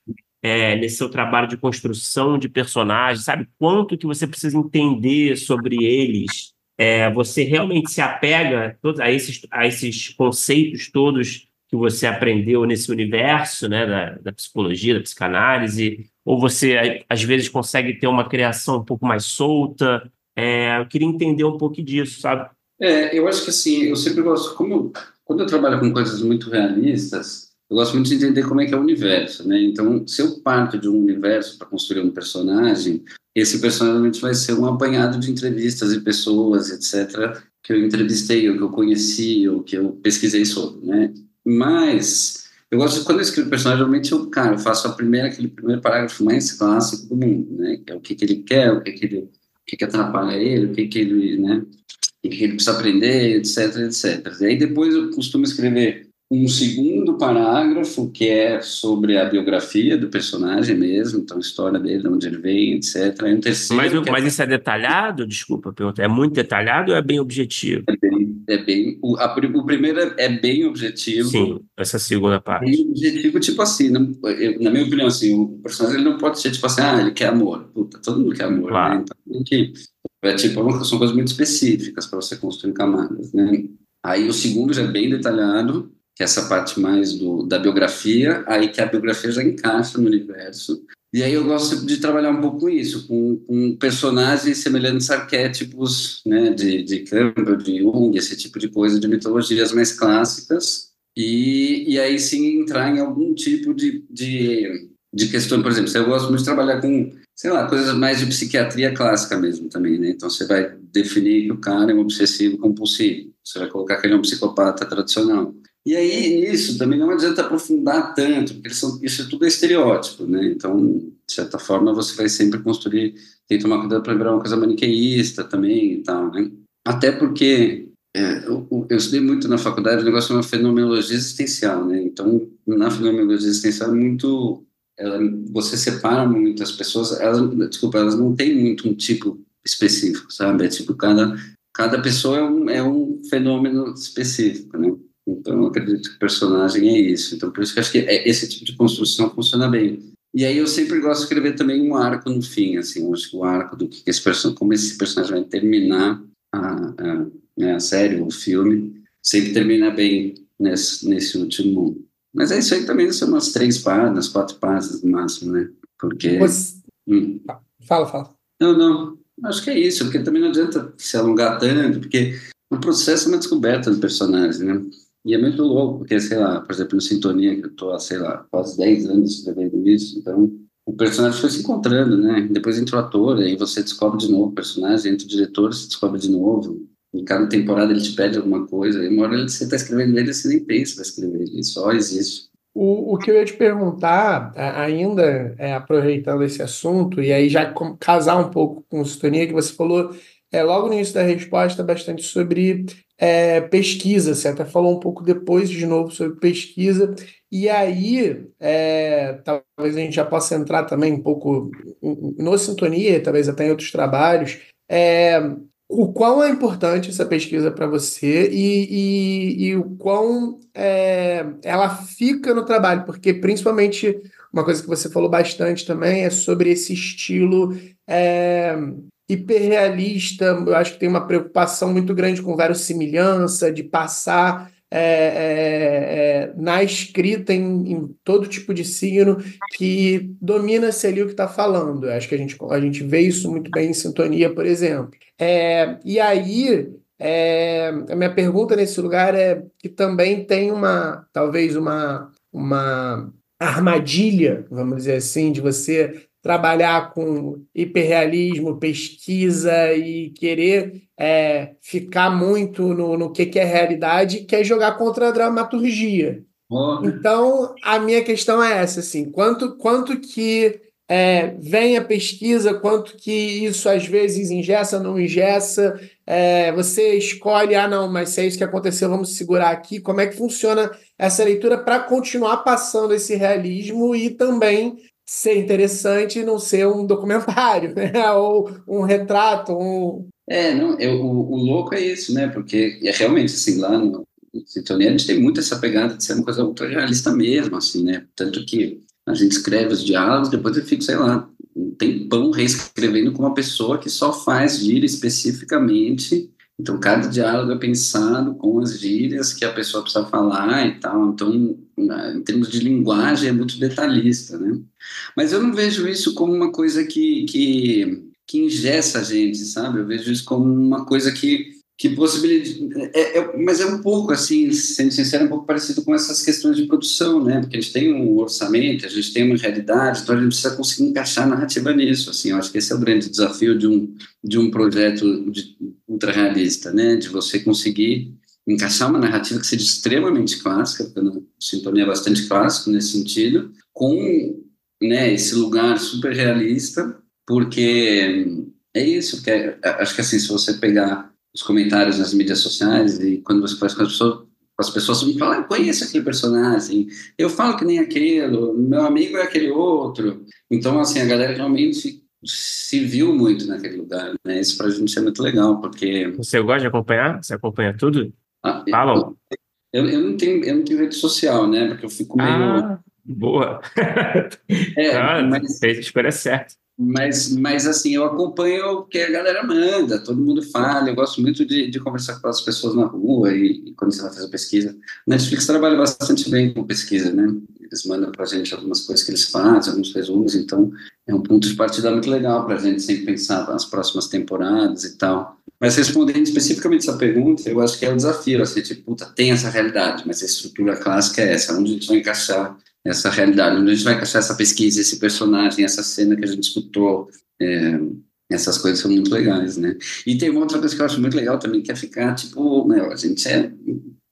é, nesse seu trabalho de construção de personagens, sabe? Quanto que você precisa entender sobre eles? É, você realmente se apega a esses, a esses conceitos todos que você aprendeu nesse universo né, da, da, psicologia, da psicanálise, ou você às vezes consegue ter uma criação um pouco mais solta? É, eu queria entender um pouco disso, sabe? É, eu acho que assim, eu sempre gosto, como quando eu trabalho com coisas muito realistas, eu gosto muito de entender como é que é o universo, né? Então, se eu parto de um universo para construir um personagem, esse personagem vai ser um apanhado de entrevistas e pessoas, etc., que eu entrevistei, ou que eu conheci, ou que eu pesquisei sobre, né? Mas eu gosto quando eu escrevo personagem, realmente eu, cara, eu faço a primeira, aquele primeiro parágrafo mais clássico do mundo, né? Que é o que, que ele quer, o que, que ele, o que, que atrapalha ele, o que, que ele, né? O que, que ele precisa aprender, etc, etc. E aí depois eu costumo escrever um segundo parágrafo que é sobre a biografia do personagem mesmo, então a história dele, de onde ele vem, etc. E um terceiro mas, é... mas isso é detalhado? Desculpa, pergunta. É muito detalhado ou é bem objetivo? É bem, é bem o, a, o primeiro é, é, bem objetivo. Sim, essa segunda parte. Bem objetivo, tipo assim, não, eu, na minha opinião, assim, o personagem ele não pode ser tipo assim, ah, ele quer amor. Puta, todo mundo quer amor, claro. né? Então tem que é tipo, é são coisas muito específicas para você construir camadas, né? Aí o segundo já é bem detalhado, que é essa parte mais do, da biografia, aí que a biografia já encaixa no universo. E aí eu gosto de trabalhar um pouco com isso, com, com personagens semelhantes a arquétipos né, de, de Campbell, de Jung, esse tipo de coisa, de mitologias mais clássicas, e, e aí sim entrar em algum tipo de, de, de questão, por exemplo, eu gosto muito de trabalhar com, sei lá, coisas mais de psiquiatria clássica mesmo também, né? Então você vai definir que o cara é um obsessivo compulsivo, você vai colocar que ele é um psicopata tradicional. E aí, nisso, também não adianta aprofundar tanto, porque são, isso é tudo é estereótipo, né? Então, de certa forma, você vai sempre construir, tem que tomar cuidado para lembrar uma coisa maniqueísta também e tal, né? Até porque é, eu, eu, estudei muito na faculdade o negócio uma fenomenologia existencial, né? Então, na fenomenologia existencial é muito... Ela, você separa muito as pessoas, elas, desculpa, elas não têm muito um tipo específico, sabe? É tipo, cada, cada pessoa é um, é um fenômeno específico, né? Então, eu acredito que o personagem é isso. Então, por isso que eu acho que é, esse tipo de construção funciona bem. E aí eu sempre gosto de escrever também um arco no fim, assim, eu acho que o arco do que esse personagem, como esse personagem vai terminar a, a, né, a série, o filme, sempre termina bem nesse, nesse último. Mas é isso aí também, são umas três páginas, quatro páginas no máximo, né? Porque. Você... Hum. Fala, fala. Não, não. Acho que é isso, porque também não adianta se alongar tanto, porque o processo é uma descoberta do personagem, né? E é muito louco, porque, sei lá, por exemplo, no Sintonia, que eu tô há, sei lá, quase 10 anos escrevendo isso, então o personagem foi se encontrando, né? Depois entra o ator, aí você descobre de novo o personagem, entra o diretor, você descobre de novo. Em cada temporada ele te pede alguma coisa, e uma hora você está escrevendo ele, você nem pensa para escrever, ele só existe. O, o que eu ia te perguntar, ainda é, aproveitando esse assunto, e aí já casar um pouco com o Sintonia, que você falou é, logo no início da resposta, bastante sobre é, pesquisa. Você até falou um pouco depois, de novo, sobre pesquisa. E aí, é, talvez a gente já possa entrar também um pouco no Sintonia, talvez até em outros trabalhos. É, o quão é importante essa pesquisa para você e, e, e, o quão é, ela fica no trabalho, porque principalmente uma coisa que você falou bastante também é sobre esse estilo é, hiperrealista. Eu acho que tem uma preocupação muito grande com verossimilhança, de passar é, é, é, na escrita em, em, todo tipo de signo que domina-se ali o que está falando. Acho que a gente, a gente vê isso muito bem em sintonia, por exemplo. É, e aí, é, a minha pergunta nesse lugar é que também tem uma, talvez uma, uma armadilha, vamos dizer assim, de você trabalhar com hiperrealismo, pesquisa e querer é, ficar muito no, no que, que é realidade, quer jogar contra a dramaturgia. Oh. Então, a minha questão é essa, assim, quanto, quanto que é, vem a pesquisa, quanto que isso às vezes ingessa, não ingessa, é, você escolhe, ah, não, mas se é isso que aconteceu, vamos segurar aqui, como é que funciona essa leitura para continuar passando esse realismo e também ser interessante e não ser um documentário, né? Ou um retrato, um... É, não, eu, o, o louco é isso, né? Porque é realmente, assim, lá no, no Sintonia a gente tem muito essa pegada de ser uma coisa ultra realista mesmo, assim, né? Tanto que a gente escreve os diálogos, depois eu fico, sei lá, um tempão reescrevendo com uma pessoa que só faz gíria especificamente então, cada diálogo é pensado com as gírias que a pessoa precisa falar e tal. Então, em termos de linguagem, é muito detalhista, né? Mas eu não vejo isso como uma coisa que, que, que ingessa a gente, sabe? Eu vejo isso como uma coisa que que possibilidade. É, é, mas é um pouco assim, sendo sincero, um pouco parecido com essas questões de produção, né? Porque a gente tem um orçamento, a gente tem uma realidade, então a gente precisa conseguir encaixar a narrativa nisso. Assim, eu acho que esse é o grande desafio de um de um projeto de ultra realista, né? De você conseguir encaixar uma narrativa que seja extremamente clássica, porque a sintonia é bastante clássico nesse sentido, com né, esse lugar super realista, porque é isso, que é, acho que assim, se você pegar os comentários nas mídias sociais e quando você faz com as pessoas, as pessoas me falam, ah, conheço aquele personagem, eu falo que nem aquele, meu amigo é aquele outro. Então, assim, a galera realmente se viu muito naquele lugar, né? Isso pra gente é muito legal, porque... Você gosta de acompanhar? Você acompanha tudo? Ah, Falam? Eu, eu, não tenho, eu não tenho rede social, né? Porque eu fico meio... Ah, boa! é, ah, mas... Fez a escolha certa. Mas, mas assim, eu acompanho o que a galera manda, todo mundo fala. Eu gosto muito de, de conversar com as pessoas na rua e, e quando você vai fazer pesquisa. Netflix trabalha bastante bem com pesquisa, né? Eles mandam para a gente algumas coisas que eles fazem, alguns resumos, então é um ponto de partida muito legal para a gente sempre pensar nas próximas temporadas e tal. Mas respondendo especificamente essa pergunta, eu acho que é o desafio, assim, tipo, puta, tem essa realidade, mas a estrutura clássica é essa, onde a gente vai encaixar essa realidade, onde a gente vai encaixar essa pesquisa, esse personagem, essa cena que a gente escutou. É, essas coisas são muito legais, né? E tem uma outra coisa que eu acho muito legal também, que é ficar, tipo, né, a gente é,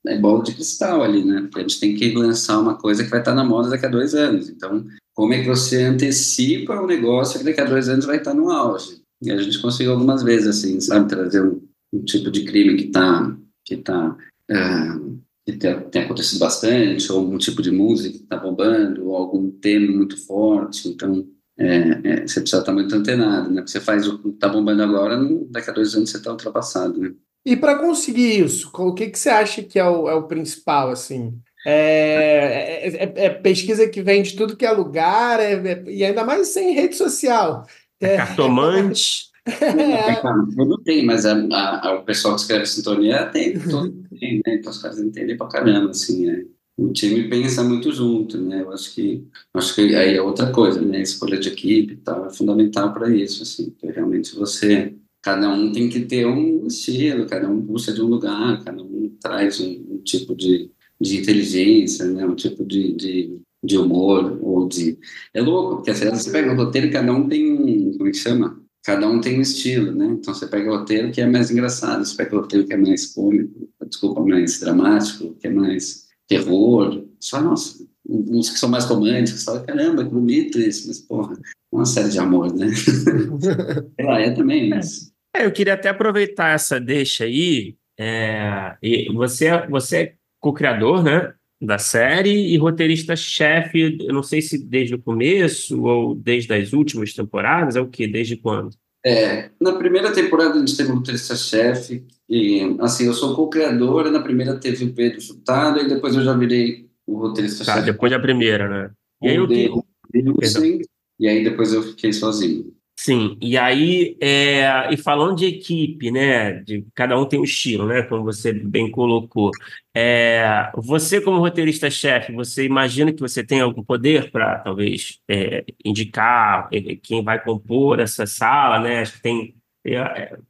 é bola de cristal ali, né? Porque a gente tem que lançar uma coisa que vai estar na moda daqui a dois anos. Então, como é que você antecipa um negócio que daqui a dois anos vai estar no auge? E a gente conseguiu algumas vezes, assim, sabe, trazer um, um tipo de crime que está que tá, uh, que tem, tem, acontecido bastante, ou algum tipo de música que está bombando, ou algum tema muito forte. Então, é, é, você precisa estar muito antenado, né? Você faz o que está bombando agora, daqui a dois anos você está ultrapassado, né? E para conseguir isso, o que, que você acha que é o, é o principal, assim? É, é, é, é pesquisa que vem de tudo que é lugar, é, é, e ainda mais sem rede social. É, cartomante. É. Tudo tem, mas a, a, a, o pessoal que escreve sintonia tem, tudo tem, né? Então os caras entendem pra caramba, assim, né? O time pensa muito junto, né? Eu acho que acho que aí é outra coisa, né? A escolha de equipe e tal é fundamental para isso, assim, realmente você cada um tem que ter um estilo, cada um busca de um lugar, cada um traz um, um tipo de, de inteligência, né? Um tipo de, de, de humor ou de é louco porque às vezes você pega o roteiro e cada um tem um como é que chama cada um tem um estilo, né? Então você pega o roteiro que é mais engraçado, você pega o roteiro que é mais cômico, desculpa, mais dramático, que é mais terror. Só, nossa, uns que são mais românticos, só caramba, que bonito isso, mas porra, uma série de amor, né? Ela é também, mas. É, eu queria até aproveitar essa deixa aí. É, e você, você é co-criador, né? Da série e roteirista-chefe, eu não sei se desde o começo ou desde as últimas temporadas, é o que? Desde quando? É, na primeira temporada a gente teve um roteirista-chefe, e assim, eu sou co-criadora, na primeira teve o Pedro Furtado, e depois eu já virei o roteirista-chefe. Tá, depois da primeira, né? E aí o que... E aí depois eu fiquei sozinho. Sim, e aí, é, e falando de equipe, né, de cada um tem um estilo, né, como você bem colocou. É, você, como roteirista-chefe, você imagina que você tem algum poder para, talvez, é, indicar é, quem vai compor essa sala, né? Tem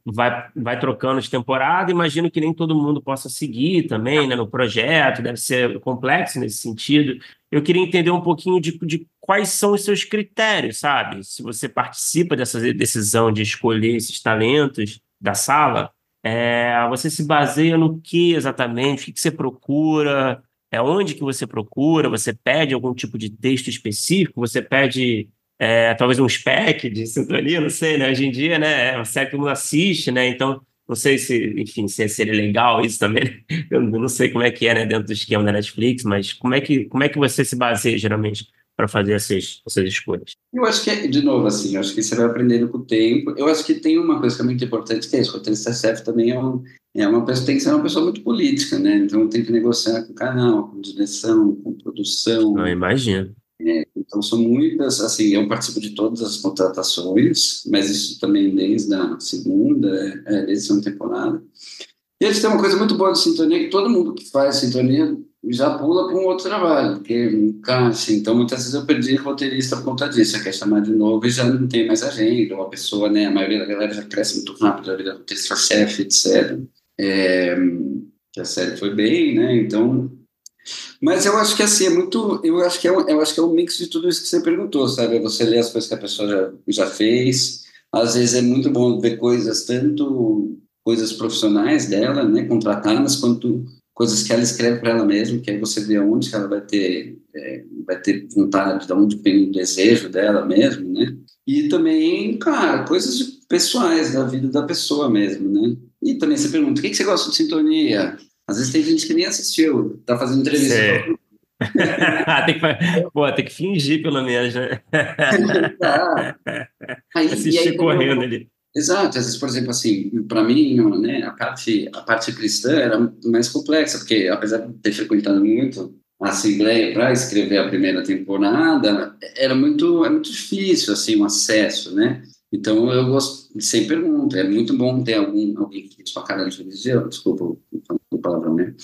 vai, vai trocando de temporada. Imagino que nem todo mundo possa seguir também né, no projeto, deve ser complexo nesse sentido. Eu queria entender um pouquinho de, de quais são os seus critérios, sabe? Se você participa dessa decisão de escolher esses talentos da sala, é, você se baseia no que exatamente? O que, que você procura? É onde que você procura? Você pede algum tipo de texto específico? Você pede é, talvez um spec de sintonia, não sei, né? Hoje em dia, né? É uma série que não assiste, né? Então, não sei se, enfim, se seria legal isso também. Né? Eu não sei como é que é, né, dentro do esquema da Netflix, mas como é que, como é que você se baseia, geralmente, para fazer essas, essas escolhas? Eu acho que, é, de novo, assim, acho que você vai aprendendo com o tempo. Eu acho que tem uma coisa que é muito importante, que é isso, o roteirista-chefe também é, um, é uma pessoa, tem que ser uma pessoa muito política, né? Então, tem que negociar com o canal, com direção, com produção. Eu imagino. É, então, são muitas, assim, eu participo de todas as contratações, mas isso também desde a segunda, é, desde a segunda temporada. E eles têm uma coisa muito boa de sintonia, que todo mundo que faz sintonia já pula para um outro trabalho, porque encaixa. Então, muitas vezes eu perdi roteirista por conta disso, quer chamar de novo e já não tem mais agenda, uma pessoa, né, a maioria da galera já cresce muito rápido, já vira roteirista-chefe, etc. É, que a série foi bem, né, então mas eu acho que assim, é muito. Eu acho que é, um, eu acho que é um mix de tudo isso que você perguntou, sabe? É você lê as coisas que a pessoa já, já fez. Às vezes é muito bom ver coisas, tanto coisas profissionais dela, né, contratadas, quanto coisas que ela escreve para ela mesma, que aí você vê onde ela vai ter, é, vai ter vontade, de onde vem o desejo dela mesmo, né? E também, cara, coisas pessoais da vida da pessoa mesmo, né? E também você pergunta, o que, que você gosta de sintonia? Às vezes tem gente que nem assistiu, tá fazendo entrevista. tem, que, pô, tem que fingir, pelo menos, né? tá. aí, Assistir aí, correndo ali. Exato, às vezes, por exemplo, assim, para mim, né, a parte, a parte cristã era mais complexa, porque apesar de ter frequentado muito a Assembleia para escrever a primeira temporada, era muito, é muito difícil, assim, o acesso, né? Então, eu gosto, sem pergunta, é muito bom ter algum, alguém que sua cara de religião, desculpa palavrão, né?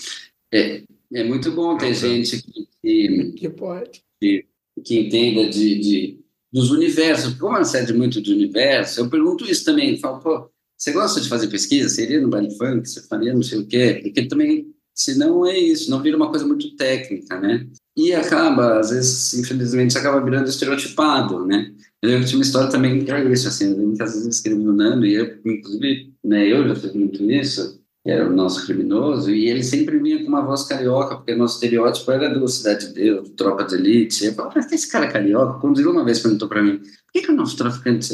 É, é muito bom ter gente que, que, que pode. Que, que entenda de, de, dos universos, como uma série muito de universo, eu pergunto isso também, falo, pô, você gosta de fazer pesquisa? Você iria no baile funk? Você faria não sei o quê? Porque também, se não é isso, não vira uma coisa muito técnica, né? E acaba, às vezes, infelizmente, acaba virando estereotipado, né? Eu tinha uma história também que era isso, assim, eu lembro às vezes eu escrevi no Nando, e eu, inclusive, né, eu já fiz muito isso, que era o nosso criminoso, e ele sempre vinha com uma voz carioca, porque nosso estereótipo era do Cidade de Deus, do Tropa de Elite. Eu falava, mas esse cara é carioca? Quando ele uma vez perguntou para mim, por que, que o nosso traficante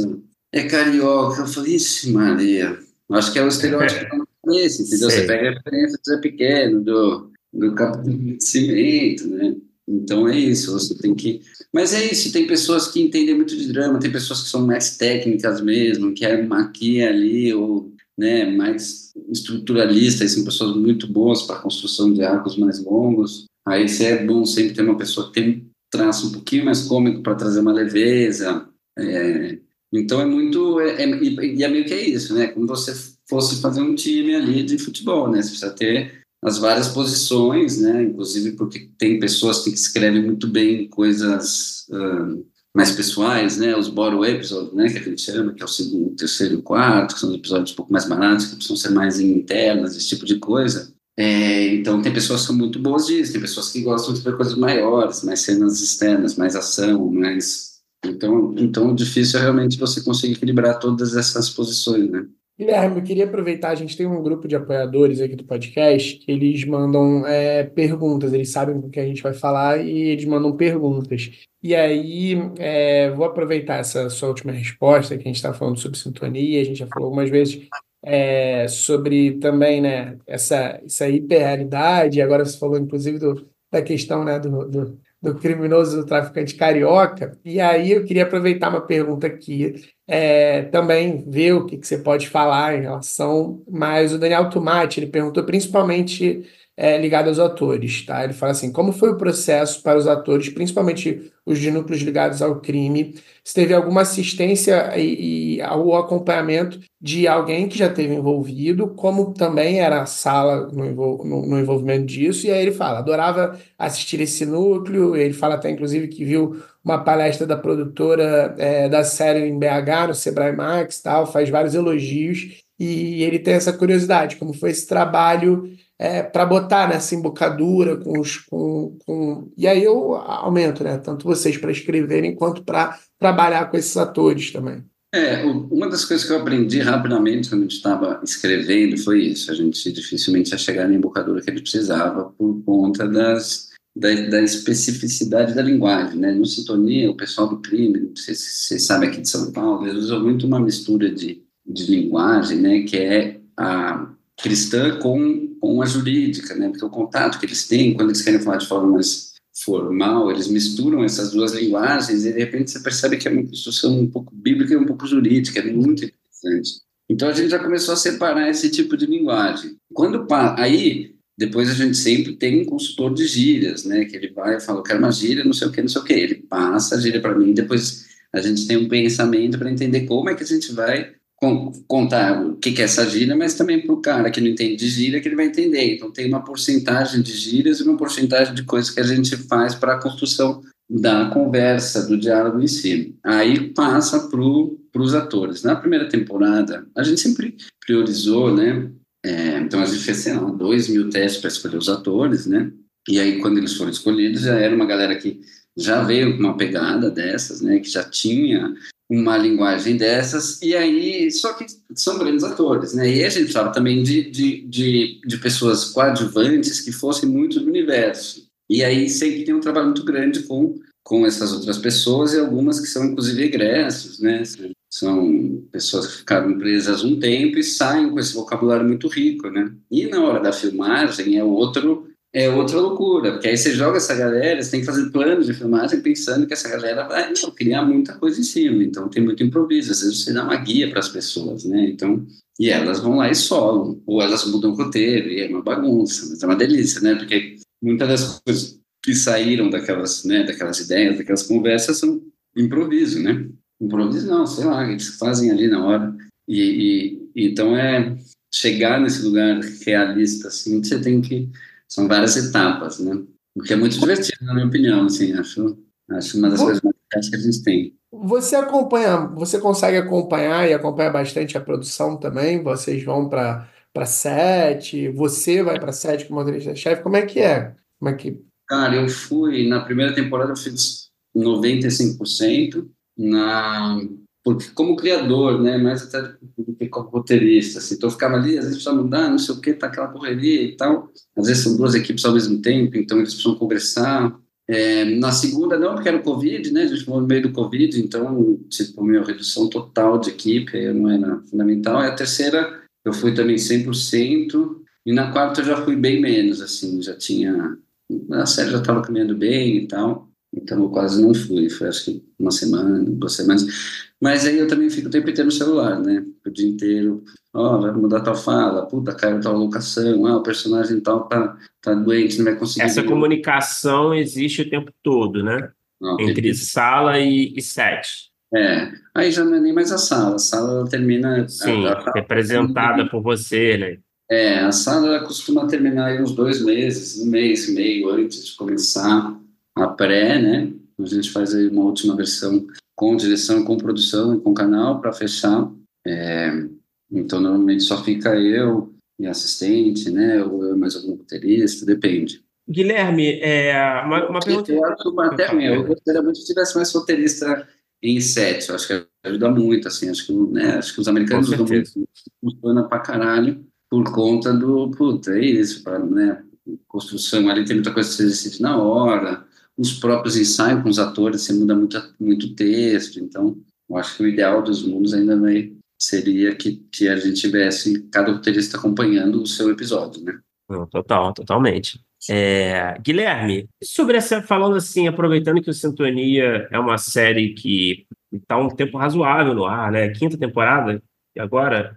é carioca? Eu falei, ixi, Maria, acho que é o estereótipo que eu não conheço, entendeu? Sei. Você pega a referência do Zé Pequeno, do, do Capitão de Cimento, né? Então é isso, você tem que. Mas é isso, tem pessoas que entendem muito de drama, tem pessoas que são mais técnicas mesmo, que é aqui ali, ou né, mais estruturalistas, são pessoas muito boas para a construção de arcos mais longos. Aí é bom sempre ter uma pessoa que tem um traço um pouquinho mais cômico para trazer uma leveza. É, então é muito. É, é, e é meio que é isso, né? Como você fosse fazer um time ali de futebol, né? Você precisa ter as várias posições, né? Inclusive porque tem pessoas que escrevem muito bem coisas uh, mais pessoais, né? Os bottom episodes, né? Que a gente chama, que é o segundo, terceiro e quarto, que são episódios um pouco mais baratos, que precisam ser mais internas, esse tipo de coisa. É, então tem pessoas que são muito boas disso, tem pessoas que gostam de ver coisas maiores, mais cenas externas, mais ação, mais então, então difícil é realmente você conseguir equilibrar todas essas posições, né? Guilherme, eu queria aproveitar, a gente tem um grupo de apoiadores aqui do podcast que eles mandam é, perguntas, eles sabem o que a gente vai falar e eles mandam perguntas. E aí, é, vou aproveitar essa sua última resposta, que a gente está falando sobre sintonia, a gente já falou algumas vezes é, sobre também né, essa, essa hiperrealidade, agora você falou inclusive do, da questão né, do, do, do criminoso, do traficante carioca. E aí eu queria aproveitar uma pergunta aqui é, também ver o que, que você pode falar em relação. Mas o Daniel Tomati, ele perguntou principalmente é, ligado aos atores, tá? Ele fala assim, como foi o processo para os atores, principalmente os de núcleos ligados ao crime, se teve alguma assistência e, e o acompanhamento de alguém que já teve envolvido, como também era a sala no, no, no, envolvimento disso, e aí ele fala, adorava assistir esse núcleo, ele fala até inclusive que viu uma palestra da produtora é, da série em BH, no Sebrae Max, tal, faz vários elogios, e ele tem essa curiosidade, como foi esse trabalho é, para botar nessa embocadura com os. Com, com... E aí eu aumento, né? Tanto vocês para escreverem quanto para trabalhar com esses atores também. É, uma das coisas que eu aprendi rapidamente quando a gente estava escrevendo foi isso. A gente dificilmente ia chegar na embocadura que ele precisava por conta das, da, da, especificidade da linguagem, né? No Sintonia, o pessoal do crime, você sabe aqui de São Paulo, eles usam muito uma mistura de, de linguagem, né? Que é a cristã com, com a jurídica, né? Porque o contato que eles têm, quando eles querem falar de forma mais formal, eles misturam essas duas linguagens e de repente você percebe que é uma construção um pouco bíblica e um pouco jurídica, é muito interessante. Então a gente já começou a separar esse tipo de linguagem. Quando aí depois a gente sempre tem um consultor de gírias, né? Que ele vai e fala, eu quero uma gíria, não sei o que, não sei o que. Ele passa a gíria para mim, depois a gente tem um pensamento para entender como é que a gente vai contar o que é essa gíria, mas também para o cara que não entende de gíria, que ele vai entender. Então, tem uma porcentagem de gírias e uma porcentagem de coisas que a gente faz para a construção da conversa, do diálogo em si. Aí passa para os atores. Na primeira temporada, a gente sempre priorizou, né? É, então, a gente fez, sei lá, dois mil testes para escolher os atores, né? E aí, quando eles foram escolhidos, já era uma galera que já veio com uma pegada dessas, né? Que já tinha uma linguagem dessas, e aí, só que são grandes atores, né? E a gente precisava também de, de, de, de, pessoas coadjuvantes que fossem muito do universo. E aí sempre tem um trabalho muito grande com, com essas outras pessoas, e algumas que são inclusive egressos, né? São pessoas que ficaram presas um tempo e saem com esse vocabulário muito rico, né? E na hora da filmagem é outro é outra loucura, porque aí você joga essa galera, você tem que fazer planos de filmagem pensando que essa galera vai criar muita coisa em cima, então tem muito improviso, às vezes você dá uma guia para as pessoas, né, então, e elas vão lá e solam, ou elas mudam o roteiro, e é uma bagunça, mas é uma delícia, né, porque muitas das coisas que saíram daquelas, né, daquelas ideias, daquelas conversas são improviso, né, improviso não, sei lá, eles fazem ali na hora, e, e então é chegar nesse lugar realista, assim, você tem que são várias etapas, né? O que é muito divertido, na minha opinião, assim, acho, acho uma das coisas mais legais que a gente tem. Você acompanha, você consegue acompanhar e acompanha bastante a produção também? Vocês vão para para sete, você vai para sete como motorista-chefe, como é que é? Como é que... Cara, eu fui, na primeira temporada eu fiz 95%, na como criador, né, mais até do que como roteirista, assim, então eu ficava ali, às vezes precisa mudar, não sei o que, tá aquela correria e tal, às vezes são duas equipes ao mesmo tempo, então eles precisam conversar, é, na segunda não, porque era o Covid, né, a gente falou no meio do Covid, então, tipo, minha redução total de equipe não era fundamental, e a terceira eu fui também 100%, e na quarta eu já fui bem menos, assim, já tinha, a série já estava caminhando bem e tal, então eu quase não fui, foi acho que uma semana, duas semanas. Mas aí eu também fico o tempo inteiro no celular, né? O dia inteiro, ó, oh, vai mudar tal fala, puta, caiu tal locação, ah, o personagem tal tá, tá doente, não vai conseguir. Essa comunicação existe o tempo todo, né? Não, Entre sala e, e set. É, aí já não é nem mais a sala, a sala termina... Sim, a, a, representada por você, né? É, a sala costuma terminar aí uns dois meses, um mês e meio antes de começar a pré, né? A gente faz aí uma última versão com direção, com produção e com canal para fechar. É, então, normalmente só fica eu e assistente, né? Ou eu mais algum roteirista, depende. Guilherme, é, uma, uma pergunta. Eu até ruim. Eu gostaria muito que tivesse mais roteirista em set. Eu acho que ajuda muito, assim. Acho que, né, acho que os americanos usam muito. Funciona pra caralho por conta do. Puta, é isso, pra, né? Construção ali tem muita coisa que você decide na hora os próprios ensaios com os atores, você muda muito, muito texto, então eu acho que o ideal dos mundos ainda vai, seria que, que a gente tivesse cada roteirista acompanhando o seu episódio, né? total, totalmente. É, Guilherme, sobre essa, falando assim, aproveitando que o Sintonia é uma série que está um tempo razoável no ar, né? Quinta temporada, e agora?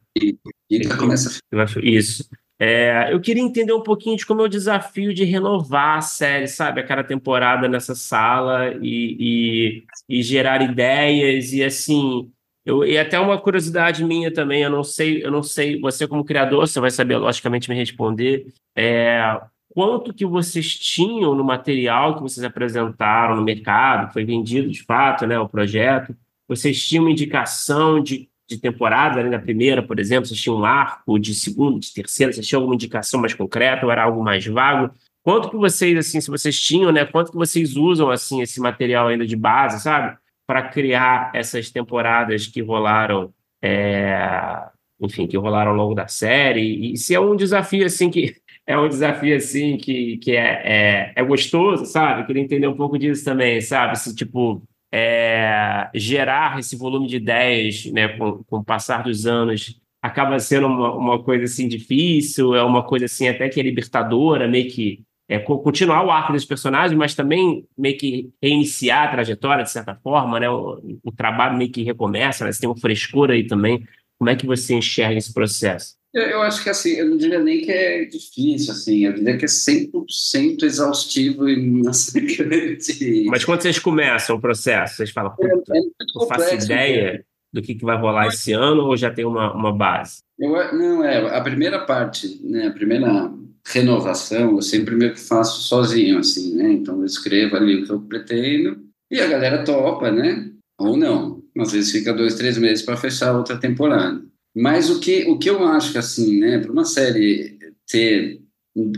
Quinta começa. Isso. É, eu queria entender um pouquinho de como é o desafio de renovar a série, sabe? A cada temporada nessa sala e, e, e gerar ideias e assim. Eu, e até uma curiosidade minha também, eu não sei, eu não sei, você como criador, você vai saber logicamente me responder. É, quanto que vocês tinham no material que vocês apresentaram no mercado, que foi vendido de fato, né, o projeto? Vocês tinham uma indicação de, de temporada ali na primeira, por exemplo? Vocês tinham um arco de segunda, de terceira? Vocês tinham alguma indicação mais concreta ou era algo mais vago? Quanto que vocês, assim, se vocês tinham, né? Quanto que vocês usam, assim, esse material ainda de base, sabe? Para criar essas temporadas que rolaram, é... enfim, que rolaram ao longo da série. E se é um desafio, assim, que é um desafio assim que, que é, é, é gostoso, sabe? Queria entender um pouco disso também, sabe? Se, tipo, é, gerar esse volume de ideias né, com, com o passar dos anos acaba sendo uma, uma coisa assim difícil, é uma coisa assim até que é libertadora, meio que é, continuar o arco dos personagens, mas também meio que reiniciar a trajetória, de certa forma, né? O, o trabalho meio que recomeça, né? Você tem um frescor aí também. Como é que você enxerga esse processo? Eu, eu, acho que assim, eu não diria nem que é difícil, assim, eu diria que é 100% exaustivo e massacrante. Mas quando vocês começam o processo, vocês falam, é, é eu faço ideia do que, que vai rolar esse ano ou já tem uma, uma base? Eu, não, é, a primeira parte, né, a primeira renovação, eu sempre meio que faço sozinho, assim, né, então eu escrevo ali o que eu pretendo e a galera topa, né, ou não, às vezes fica dois, três meses para fechar outra temporada. Mas o que, o que eu acho que, assim, né, para uma série ter,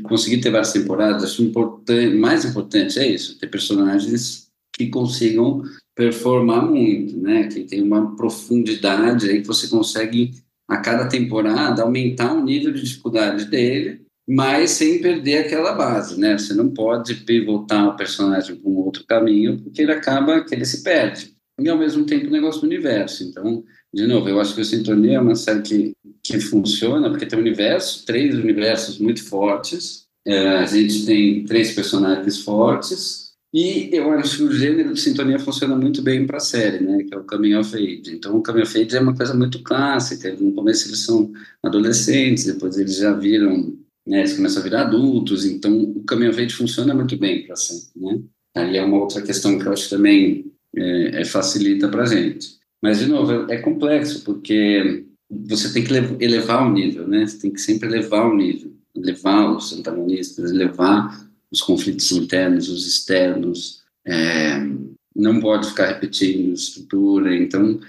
conseguir ter várias temporadas, acho importante, mais importante é isso, ter personagens que consigam performar muito, né, que tem uma profundidade aí que você consegue, a cada temporada, aumentar o nível de dificuldade dele, mas sem perder aquela base, né, você não pode pivotar o personagem para um outro caminho, porque ele acaba que ele se perde. E, ao mesmo tempo, o negócio do universo, então de novo, eu acho que o Sintonia é uma série que, que funciona porque tem um universo, três universos muito fortes. É, a gente tem três personagens fortes e eu acho que o gênero de Sintonia funciona muito bem para a série, né? Que é o Coming of Age. Então, o Coming of Age é uma coisa muito clássica. No começo eles são adolescentes, depois eles já viram, né? Eles começam a virar adultos. Então, o Coming of Age funciona muito bem para a série, né? Aí é uma outra questão que eu acho que também é, é facilita para a gente. Mas, de novo, é complexo, porque você tem que elevar o nível, né? Você tem que sempre elevar o nível, elevar os antagonistas, elevar os conflitos internos, os externos. É, não pode ficar repetindo estrutura. Então,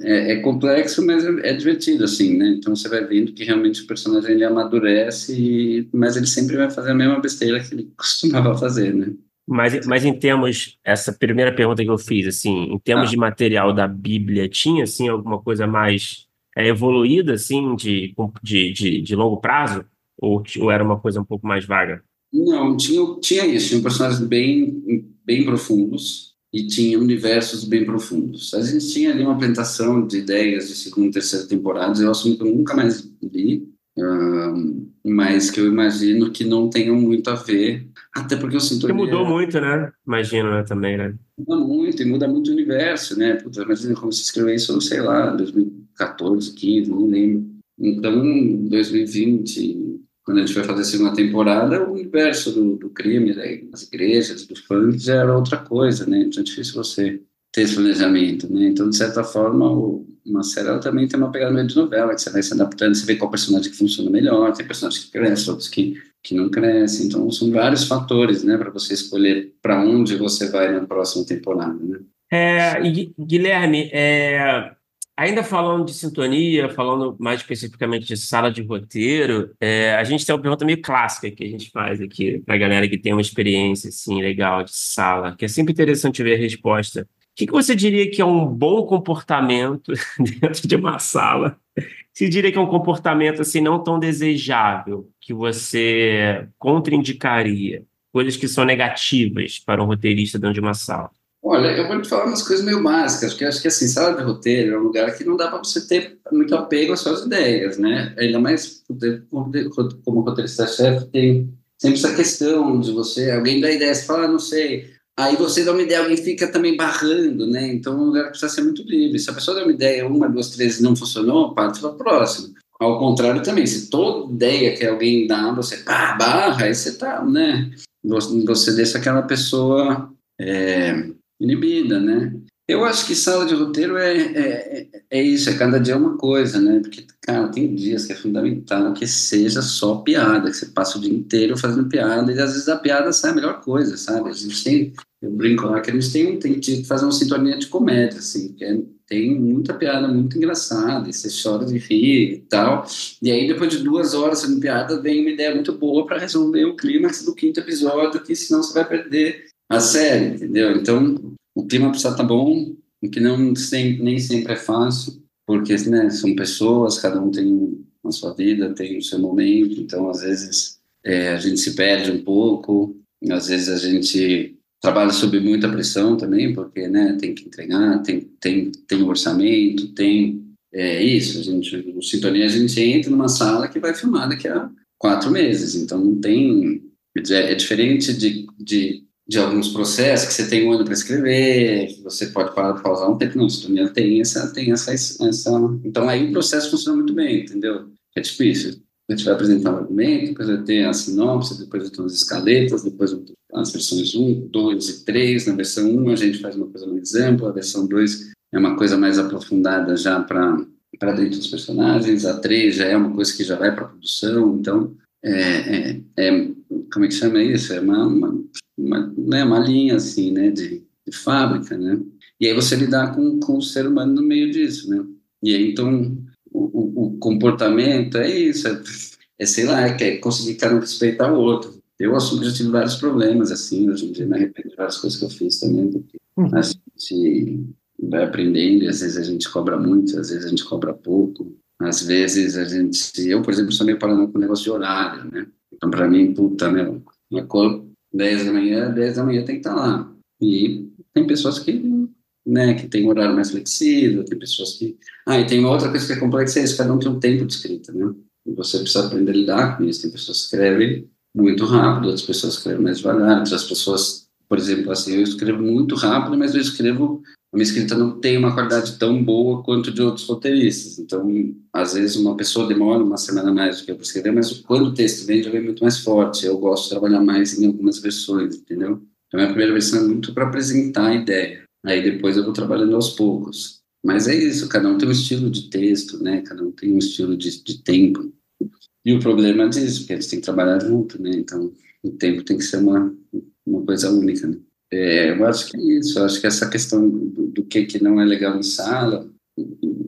é, é, complexo, mas é, é, divertido, assim, né? Então, você vai vendo que realmente o personagem ele amadurece, mas ele sempre vai fazer a mesma besteira que ele costumava fazer, né? Mas, mas em termos, essa primeira pergunta que eu fiz, assim, em termos ah. de material da Bíblia, tinha, assim, alguma coisa mais é, evoluída, assim, de, de, de, de longo prazo? Ou, ou, era uma coisa um pouco mais vaga? Não, tinha, tinha isso, tinha personagens bem, bem profundos e tinha universos bem profundos. A gente tinha ali uma apresentação de ideias de segunda e terceira temporada, eu assumo que eu nunca mais li, mas que eu imagino que não tenham muito a ver, até porque eu sinto... Que mudou muito, né? Imagino, né, também, né? Muda muito, e muda muito o universo, né? Puta, imagina como se escreveu isso, sei lá, 2014, 15, não lembro. Então, 2020, quando a gente vai fazer a segunda temporada, o universo do, do crime, das igrejas, do funk, já era outra coisa, né? Então é difícil você ter esse planejamento, né? Então, de certa forma, o, uma série ela também tem uma pegada meio de novela, que você vai se adaptando, você vê qual personagem que funciona melhor, tem personagens que crescem, outros que, que não crescem. Então, são vários fatores, né, para você escolher para onde você vai na próxima temporada, né? É, Guilherme, é, ainda falando de sintonia, falando mais especificamente de sala de roteiro, é, a gente tem uma pergunta meio clássica que a gente faz aqui para a galera que tem uma experiência assim legal de sala, que é sempre interessante ver a resposta que, que você diria que é um bom comportamento dentro de uma sala? Você diria que é um comportamento assim não tão desejável que você contraindicaria? Coisas que são negativas para um roteirista dentro de uma sala? Olha, eu vou te falar umas coisas meio básicas, porque acho que assim, sala de roteiro é um lugar que não dá para você ter muito apego às suas ideias, né? Ainda mais como roteirista-chefe, tem sempre essa questão de você, alguém dá ideia, você fala, ah, não sei, aí você dá uma ideia, alguém fica também barrando, né? Então o lugar precisa ser muito livre. Se a pessoa dá uma ideia, uma, duas, três não funcionou, parte para a próxima. Ao contrário também, se toda ideia que alguém dá, você pá, barra, aí você tá, né? Você deixa aquela pessoa é, inibida, né? Eu acho que sala de roteiro é, é, é isso, é cada dia uma coisa, né? Porque, cara, tem dias que é fundamental que seja só piada, que você passa o dia inteiro fazendo piada, e às vezes a piada sai a melhor coisa, sabe? A gente tem, eu brinco lá que a gente tem, tem que fazer uma sintonia de comédia, assim, que é tem muita piada muito engraçada, e você chora de rir e tal. E aí, depois de duas horas fazendo piada, vem uma ideia muito boa para resolver o clímax do quinto episódio, que senão você vai perder a série, entendeu? Então, o clima precisa estar tá bom, o que não sempre, nem sempre é fácil, porque né, são pessoas, cada um tem a sua vida, tem o seu momento, então, às vezes, é, a gente se perde um pouco, às vezes a gente trabalha sob muita pressão também, porque né, tem que entregar, tem, tem, tem orçamento, tem é isso, a gente, o Sintonia a gente entra numa sala que vai filmar daqui a quatro meses, então não tem, é, diferente de, de, de alguns processos que você tem um ano para escrever, que você pode pausar um tempo, não, Sintonia tem essa, tem essa, essa, então aí o processo funciona muito bem, entendeu? É difícil, a gente vai apresentar um argumento, depois vai ter a sinopse, depois vai ter as escaletas, depois as versões 1, 2 e 3. Na versão 1 a gente faz uma coisa mais ampla, a versão 2 é uma coisa mais aprofundada já para dentro dos personagens, a 3 já é uma coisa que já vai para a produção, então é, é, é, como é que chama isso? É uma, uma, uma, né, uma linha assim, né, de, de fábrica, né? E aí você lidar com, com o ser humano no meio disso, né? E aí então o, o, comportamento é isso, é, é sei lá, é, é conseguir cada um respeitar o outro. Eu assumo que já tive vários problemas, assim, hoje em dia me arrependo de várias coisas que eu fiz também, porque uhum. a gente vai aprendendo, e às vezes a gente cobra muito, às vezes a gente cobra pouco, às vezes a gente... Eu, por exemplo, sou meio paranoico com o negócio de horário, né? Então, para mim, puta, meu, uma cor 10 da manhã, 10 da manhã tem que estar tá lá. E tem pessoas que né, que tem um horário mais flexível, tem pessoas que... Ah, e tem uma outra coisa que é complexa, é isso, cada um tem um tempo de escrita, né? E você precisa aprender a lidar com isso. Tem pessoas que escrevem muito rápido, outras pessoas escrevem mais devagar, outras pessoas, por exemplo, assim, eu escrevo muito rápido, mas eu escrevo, a minha escrita não tem uma qualidade tão boa quanto de outros roteiristas. Então, às vezes, uma pessoa demora uma semana mais do que eu para escrever, mas quando o texto vem, já vem muito mais forte. Eu gosto de trabalhar mais em algumas versões, entendeu? Então, a minha primeira versão é muito para apresentar a ideia. Aí depois eu vou trabalhando aos poucos. Mas é isso, cada um tem um estilo de texto, né? Cada um tem um estilo de, de tempo. E o problema é disso, porque eles têm que trabalhar junto, né? Então, o tempo tem que ser uma, uma coisa única, né? É, eu acho que é isso, eu acho que essa questão do, do que, que não é legal em sala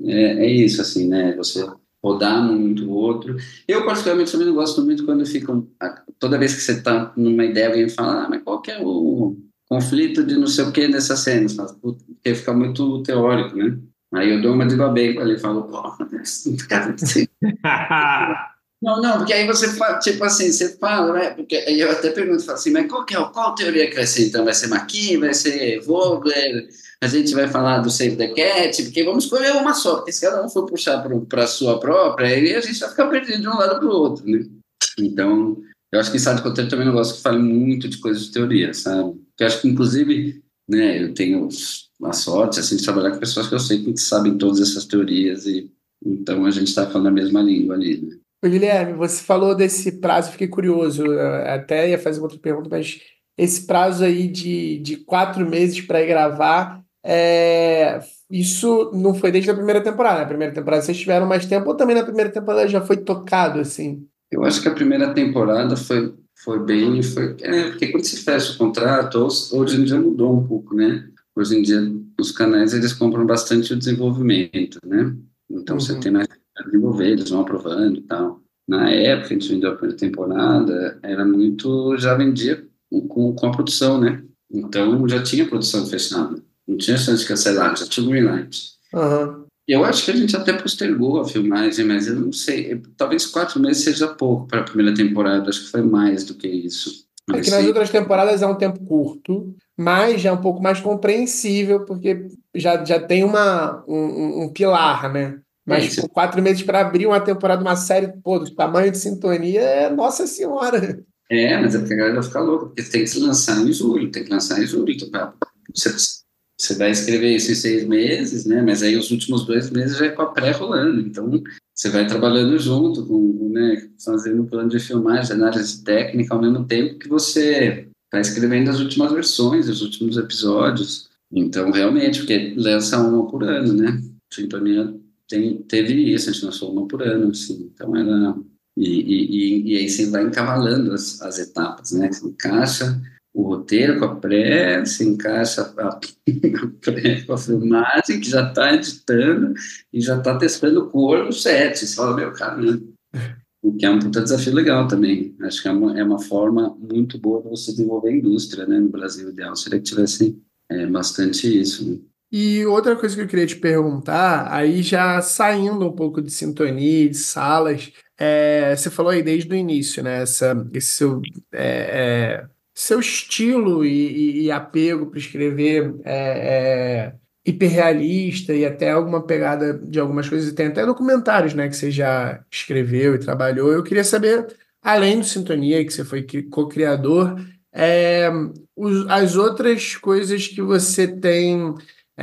é, é isso, assim, né? Você rodar muito o outro. Eu, particularmente, também não gosto muito quando ficam... Toda vez que você está numa ideia, alguém fala, ah, mas qual que é o conflito de não sei o que nessa cena? Porque fica muito teórico, né? Aí eu dou uma de babeco ali e falo, pô, cara, Não, não, porque aí você fala, tipo assim, você fala, né? Porque aí eu até pergunto, falo assim, mas qual, que é, qual teoria que vai ser então? Vai ser Maqui, vai ser Vogler, a gente vai falar do Save the Cat, porque vamos escolher uma só, porque se cada um for puxar para a sua própria, aí a gente vai ficar perdido de um lado para o outro, né? Então, eu acho que sala de roteiro também não gosto que fale muito de coisas de teoria, sabe? Eu acho que, inclusive, né, eu tenho a sorte, assim, de trabalhar com pessoas que eu sei que sabem todas essas teorias e então a gente está falando a mesma língua ali, né? Ô, Guilherme, você falou desse prazo, fiquei curioso, até ia fazer outra pergunta, mas esse prazo aí de, de quatro meses para ir gravar, é, isso não foi desde a primeira temporada. Na primeira temporada vocês tiveram mais tempo, ou também na primeira temporada já foi tocado, assim? Eu acho que a primeira temporada foi, foi bem, foi, é, porque quando se fecha o contrato, hoje em dia mudou um pouco, né? Hoje em dia os canais eles compram bastante o desenvolvimento, né? Então uhum. você tem mais desenvolver, eles vão aprovando e tal. Na época, a gente vendeu a primeira temporada, era muito, já vendia com, com a produção, né? Então, já tinha produção fechada. Não tinha chance de cancelar, já tinha o greenlight. Uhum. Eu acho que a gente até postergou a filmagem, mas eu não sei. Talvez quatro meses seja pouco para a primeira temporada. Acho que foi mais do que isso. É que nas outras temporadas é um tempo curto, mas já é um pouco mais compreensível, porque já, já tem uma, um, um pilar, né? Mas é, quatro meses para abrir uma temporada, uma série, pô, do tamanho de sintonia, é nossa senhora. É, mas é porque a galera vai ficar louca, porque tem que se lançar em julho, tem que lançar em julho. Então, você, você vai escrever isso em seis meses, né? Mas aí os últimos dois meses já é com a pré rolando. Então, você vai trabalhando junto, com, né, fazendo um plano de filmagem, análise técnica, ao mesmo tempo que você está escrevendo as últimas versões, os últimos episódios. Então, realmente, porque lança uma por ano, né? Sintonia tem, teve isso, a gente lançou uma por ano, assim. Então, era... E, e, e, aí você vai encavalando as, as etapas, né? Você encaixa o roteiro com a pré, se encaixa a, pré com a filmagem, que já está editando e já está testando cor no set. Você fala, meu, caramba. O que é um puta desafio legal também. Acho que é uma, é uma forma muito boa de você desenvolver a indústria, né? No Brasil, ideal seria que tivesse é, bastante isso. Né? E outra coisa que eu queria te perguntar, aí já saindo um pouco de sintonia, de salas, é, você falou aí desde o início, né? Essa, esse seu é, é seu estilo e, e, e apego para escrever é, é, hiperrealista e até alguma pegada de algumas coisas, e tem até documentários né, que você já escreveu e trabalhou. Eu queria saber, além do Sintonia, que você foi co-criador, é, os, as outras coisas que você tem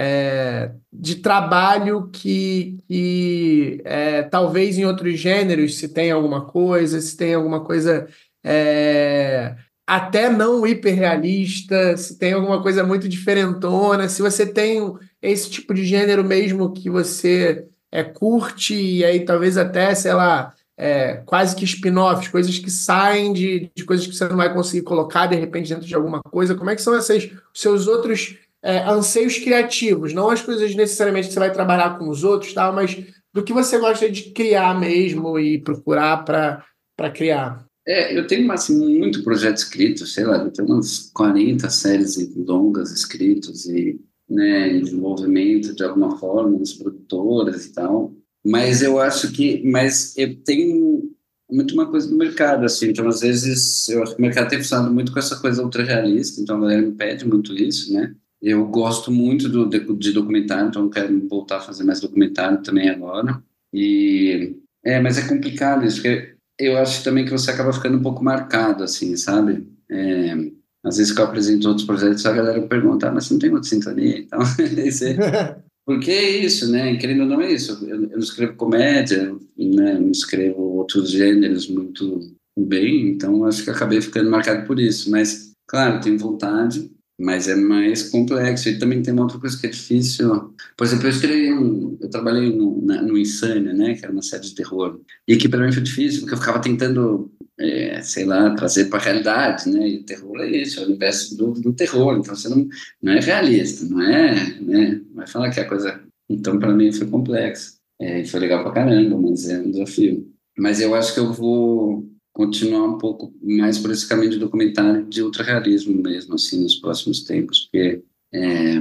é, de trabalho que, que é, talvez em outros gêneros, se tem alguma coisa, se tem alguma coisa é, até não hiperrealista, se tem alguma coisa muito diferentona, se você tem esse tipo de gênero mesmo que você é, curte, e aí talvez até, sei lá, é, quase que spin-offs, coisas que saem de, de coisas que você não vai conseguir colocar de repente dentro de alguma coisa. Como é que são esses seus outros é, anseios criativos? Não as coisas necessariamente que você vai trabalhar com os outros, tal, mas do que você gosta de criar mesmo e procurar para criar. É, eu tenho assim, muito projeto escrito, sei lá, eu tenho umas 40 séries longas escritos e né, em desenvolvimento de alguma forma, nas produtoras e tal. Mas eu acho que, mas eu tenho muito uma coisa do mercado, assim, então às vezes eu acho que o mercado tem funcionado muito com essa coisa ultra realista, então a galera me pede muito isso, né? Eu gosto muito do, de, de documentário, então eu quero voltar a fazer mais documentário também agora. E é, mas é complicado isso, porque eu acho também que você acaba ficando um pouco marcado, assim, sabe? É, às vezes que eu apresento outros projetos, a galera pergunta, ah, mas você não tem outra sintonia? Então, porque é isso, né? Querendo ou não é isso. Eu, eu não escrevo comédia, né? não escrevo outros gêneros muito bem, então acho que acabei ficando marcado por isso. Mas, claro, tenho vontade, mas é mais complexo. E também tem uma outra coisa que é difícil. Por exemplo, eu escrevi eu trabalhei no, na, no Insânia, né, que era uma série de terror, e que para mim foi difícil, porque eu ficava tentando, é, sei lá, trazer para a realidade, né, e o terror é isso, é o universo do, do terror, então você não, não é realista, não é, né, vai falar que a coisa... Então, para mim foi complexo. É, foi legal para caramba, mas é um desafio. Mas eu acho que eu vou continuar um pouco mais por esse caminho de documentário de ultrarrealismo mesmo, assim, nos próximos tempos, porque é,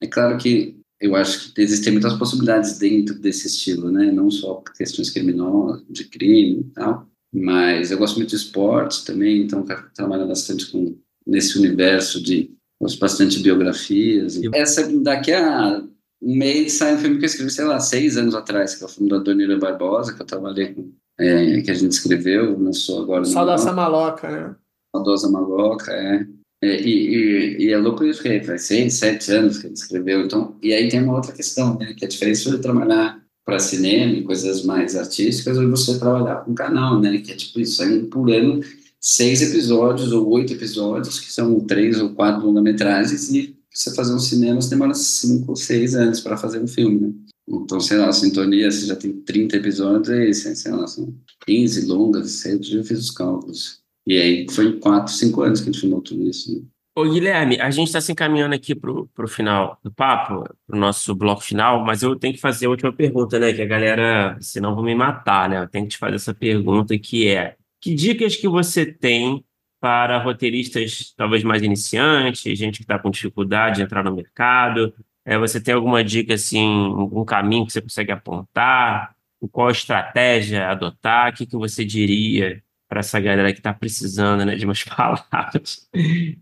é claro que eu acho que existem muitas possibilidades dentro desse estilo, né, não só questões criminosas, de crime e tal, mas eu gosto muito de esportes também, então trabalho bastante com nesse universo de gosto bastante de biografias. E essa daqui a um mês sai um filme que eu escrevi, sei lá, seis anos atrás, que é o filme da Dona Barbosa, que eu trabalhei com é, que a gente escreveu, lançou agora. Saudosa Maloca, né? Saudosa Maloca, é. é e, e, e, é louco isso, que faz seis, sete anos que ele escreveu. Então, e aí tem uma outra questão, né? Que a diferença de trabalhar para cinema e coisas mais artísticas ou você trabalhar com canal, né? Que é tipo isso, aí por ano, seis episódios ou oito episódios, que são três ou quatro longa-metragens, e você fazer um cinema, você demora cinco ou seis anos para fazer um filme, né? Então, sei lá, sintonia, você já tem 30 episódios, é isso, sei lá, são 15 longas, sei, eu fiz os cálculos. E aí foi 4, 5 anos que a gente filmou tudo isso. Né? Ô, Guilherme, a gente está se encaminhando aqui para o final do papo, para o nosso bloco final, mas eu tenho que fazer a última pergunta, né? Que a galera, senão vão me matar, né? Eu tenho que te fazer essa pergunta que é: que dicas que você tem para roteiristas talvez mais iniciantes, gente que está com dificuldade de entrar no mercado, é, você tem alguma dica, assim, um caminho que você consegue apontar? Qual estratégia adotar? O que, que você diria para essa galera que está precisando né, de umas palavras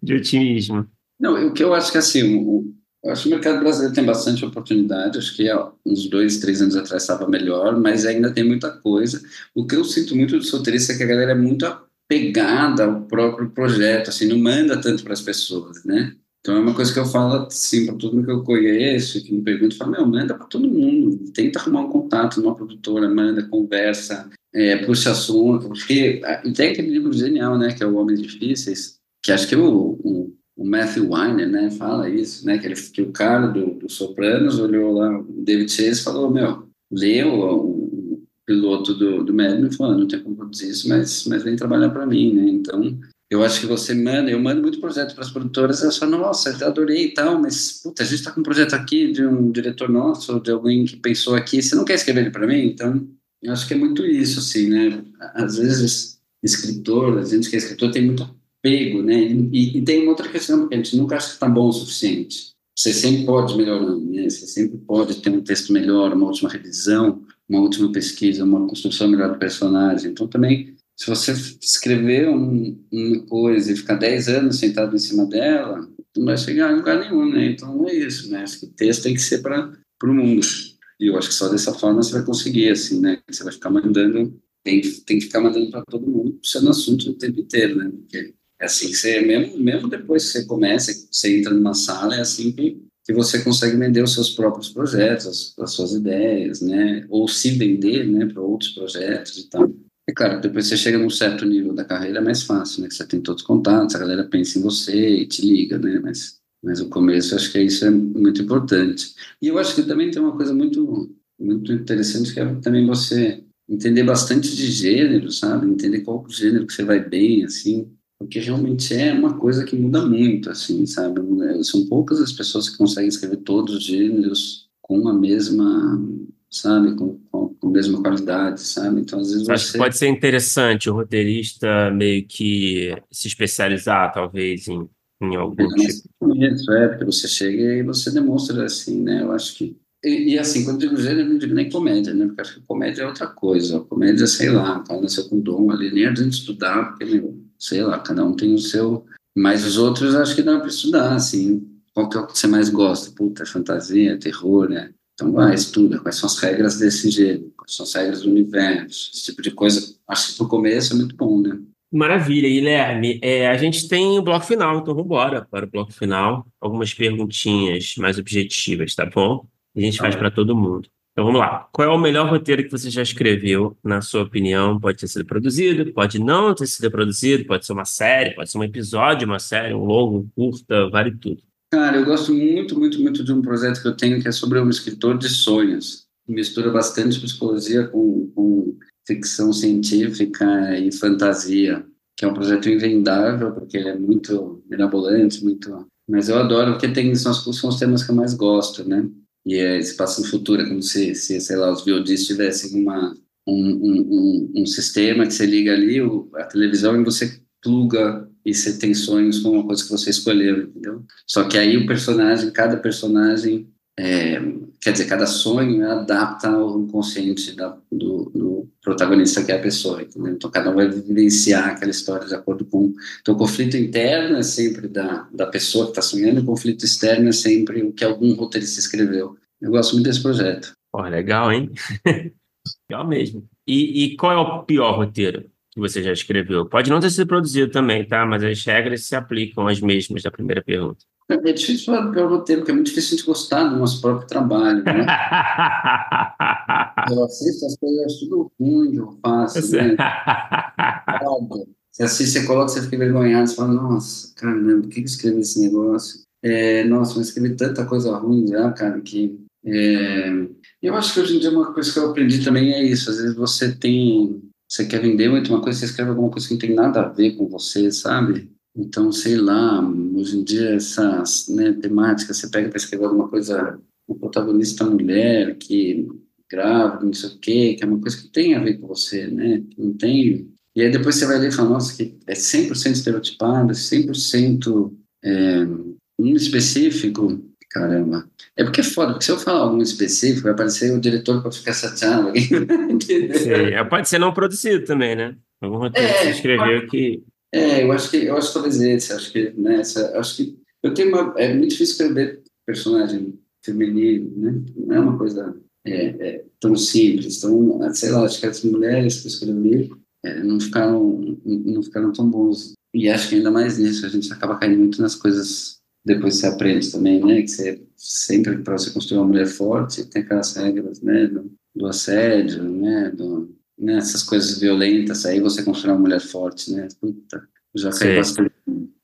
de otimismo? Não, o que eu acho que assim, o, eu acho que o mercado brasileiro tem bastante oportunidade. Acho que uns dois, três anos atrás estava melhor, mas ainda tem muita coisa. O que eu sinto muito do solteirista é que a galera é muito pegada ao próprio projeto, assim, não manda tanto para as pessoas, né? Então é uma coisa que eu falo assim para todo mundo que eu conheço, que me pergunta, fala, meu, manda para todo mundo, tenta arrumar um contato numa produtora, manda, conversa, é, puxa assunto, porque e tem aquele livro genial, né, que é o Homens Difíceis, que acho que o, o, o Matthew Weiner, né, fala isso, né, que, ele, que o cara do, do Sopranos olhou lá, o David Chase falou, meu, leu o, o piloto do, do Mad Men e falou, não tem como produzir isso, mas, mas vem trabalhar para mim, né, então eu acho que você manda, eu mando muito projeto para as produtoras, eu só, nossa, adorei e tal, mas, puta, a gente está com um projeto aqui de um diretor nosso, de alguém que pensou aqui, você não quer escrever ele para mim? Então, eu acho que é muito isso, assim, né? Às vezes, escritor, a gente que é escritor tem muito apego, né? E, e tem uma outra questão, a gente nunca acha que está bom o suficiente. Você sempre pode melhorar, né? Você sempre pode ter um texto melhor, uma última revisão, uma última pesquisa, uma construção melhor do personagem. Então, também se você escrever um, uma coisa e ficar 10 anos sentado em cima dela, não vai chegar em lugar nenhum, né? Então é isso, né? Acho que texto tem que ser para o mundo. E eu acho que só dessa forma você vai conseguir, assim, né? Você vai ficar mandando, tem, tem que ficar mandando para todo mundo, sendo assunto o tempo inteiro, né? Porque é assim que você, mesmo, mesmo depois que você começa, você entra numa sala, é assim que, que você consegue vender os seus próprios projetos, as, as suas ideias, né? Ou se vender, né, para outros projetos e tal. É claro, depois você chega num certo nível da carreira é mais fácil, né? Você tem todos os contatos, a galera pensa em você e te liga, né? Mas, mas o começo, acho que isso é muito importante. E eu acho que também tem uma coisa muito, muito interessante, que é também você entender bastante de gênero, sabe? Entender qual gênero que você vai bem, assim. Porque realmente é uma coisa que muda muito, assim, sabe? São poucas as pessoas que conseguem escrever todos os gêneros com a mesma sabe? Com, com, com, a mesma qualidade, sabe? Então, às vezes Acho que pode ser interessante o roteirista meio que se especializar, talvez, em, em algum é, tipo. Isso, é, porque você chega e você demonstra assim, né? Eu acho que. E, e assim, quando eu digo gênero, não digo nem comédia, né? Porque acho que comédia é outra coisa. A comédia, sei lá, o cara nasceu com dom ali, nem adianta estudar, porque, meu, sei lá, cada um tem o seu. Mas os outros acho que dá para estudar, assim. Qual que é o que você mais gosta? Puta, fantasia, terror, né? Então, vai, estuda quais são as regras desse gênero, quais são as regras do universo, esse tipo de coisa. Acho que para o começo é muito bom, né? Maravilha, Guilherme. É, a gente tem o bloco final, então vamos embora para o bloco final. Algumas perguntinhas mais objetivas, tá bom? A gente faz para todo mundo. Então vamos lá. Qual é o melhor roteiro que você já escreveu, na sua opinião? Pode ter sido produzido, pode não ter sido produzido, pode ser uma série, pode ser um episódio, uma série, um longo, um curta, vale tudo. Cara, eu gosto muito, muito, muito de um projeto que eu tenho que é sobre um escritor de sonhos. Mistura bastante psicologia com, com ficção científica e fantasia, que é um projeto invendável, porque ele é muito mirabolante, muito... Mas eu adoro, porque tem, são, são os temas que eu mais gosto, né? E é, passa no futuro, é como se, se, sei lá, os VODs tivessem uma, um, um, um, um sistema que você liga ali, a televisão, e você pluga e você tem sonhos com uma coisa que você escolheu, entendeu? Só que aí o personagem, cada personagem, é, quer dizer, cada sonho adapta ao inconsciente da, do, do, protagonista que é a pessoa, entendeu? Então cada um vai vivenciar aquela história de acordo com... Então o conflito interno é sempre da, da pessoa que está sonhando, e o conflito externo é sempre o que algum roteirista escreveu. Eu gosto muito desse projeto. Pô, legal, hein? legal mesmo. E, e qual é o pior roteiro? Que você já escreveu. Pode não ter sido produzido também, tá? Mas as regras se aplicam as mesmas da primeira pergunta. É difícil falar do pior roteiro, porque é muito difícil a gente gostar do nosso próprio trabalho, né? eu assisto as coisas tudo ruim eu faço, né? Você assiste, você coloca, você fica envergonhado, você fala, nossa, caramba, por que eu escrevi esse negócio? É, nossa, mas escrevi tanta coisa ruim já, cara, que... É... Eu acho que hoje em dia uma coisa que eu aprendi também é isso, às vezes você tem você quer vender muito uma coisa, você escreve alguma coisa que não tem nada a ver com você, sabe? Então, sei lá, hoje em dia essas né, temáticas, você pega para escrever alguma coisa, uma protagonista mulher que grávida, não sei o quê, que é uma coisa que tem a ver com você, né? Não tem... E aí depois você vai ler e fala, nossa, que é 100% estereotipado, 100% é, um específico, Caramba. É porque é foda, porque se eu falar algum específico, vai aparecer o diretor para ficar chateado. É, pode ser não produzido também, né? Algum roteiro é, que você escreveu que. É, eu acho que eu acho que talvez esse, acho que né, acho que eu tenho uma, é muito difícil escrever personagem feminino, né? Não é uma coisa é, é, tão simples, tão, sei lá, acho que as mulheres que eu escrevi é, não ficaram não ficaram tão bons. E acho que ainda mais nisso a gente acaba caindo muito nas coisas depois você aprende também, né? Que você sempre para você construir uma mulher forte tem aquelas regras, né? Do, do assédio, né? Do, né? Essas coisas violentas. Aí você constrói uma mulher forte, né? Puta, já caiu bastante.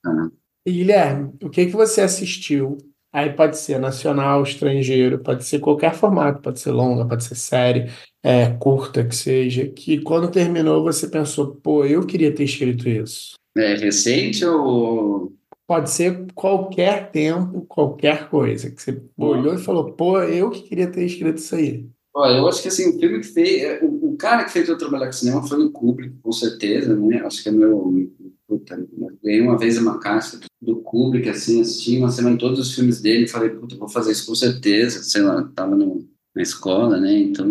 Ah. E Guilherme, o que que você assistiu? Aí pode ser nacional, estrangeiro, pode ser qualquer formato, pode ser longa, pode ser série, é, curta que seja, que quando terminou você pensou, pô, eu queria ter escrito isso. É recente ou Pode ser qualquer tempo, qualquer coisa. Que você olhou e falou, pô, eu que queria ter escrito isso aí. Olha, eu acho que assim, o filme que fez. É, o, o cara que fez eu trabalhar com cinema foi o Kubrick, com certeza, né? Acho que é meu. Puta, ganhei uma vez uma caixa do Kubrick, assim, assisti uma semana em todos os filmes dele falei, puta, vou fazer isso com certeza. Sei lá, tava no, na escola, né? Então,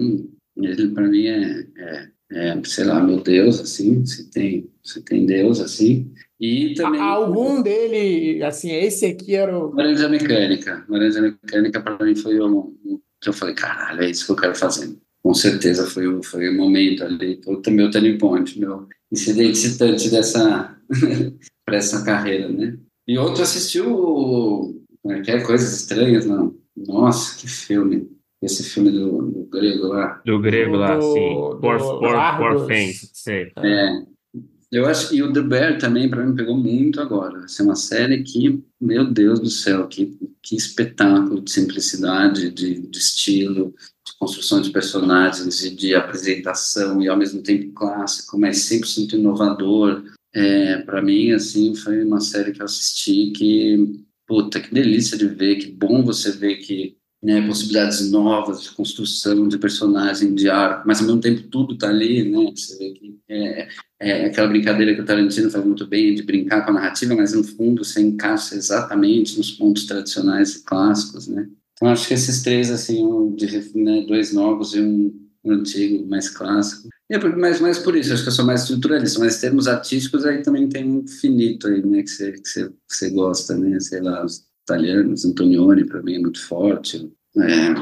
ele para mim é, é, é, sei lá, meu Deus, assim, se tem, se tem Deus, assim. E também. Algum dele, assim, esse aqui era o. Laranja Mecânica. Laranja Mecânica, para mim, foi o que eu falei, caralho, é isso que eu quero fazer. Com certeza foi o, foi o momento ali, foi o meu turning point, meu incidente citante dessa, para essa carreira, né? E outro assistiu qualquer é é? Coisas Estranhas, não. Nossa, que filme. Esse filme do, do grego lá. Do grego lá, do, sim. Por, por, por, por sei. É, eu acho e o The Bear também para mim pegou muito agora. Essa é uma série que, meu Deus do céu, que, que espetáculo de simplicidade, de, de estilo, de construção de personagens, de, de, apresentação e ao mesmo tempo clássico, mas 100% inovador. É, para mim, assim, foi uma série que eu assisti que, puta, que delícia de ver, que bom você ver que né, possibilidades novas de construção de personagem, de arco, mas ao mesmo tempo tudo está ali, né? Você vê que é, é, aquela brincadeira que o Tarantino faz muito bem de brincar com a narrativa, mas no fundo você encaixa exatamente nos pontos tradicionais e clássicos, né? Então acho que esses três, assim, um de, né, dois novos e um, um antigo, mais clássico. É mais, mais por isso, acho que eu sou mais estruturalista, mas em termos artísticos aí também tem um infinito aí, né, que você, que você, você gosta, né? Sei lá, italianos, Antonioni para mim é muito forte, é,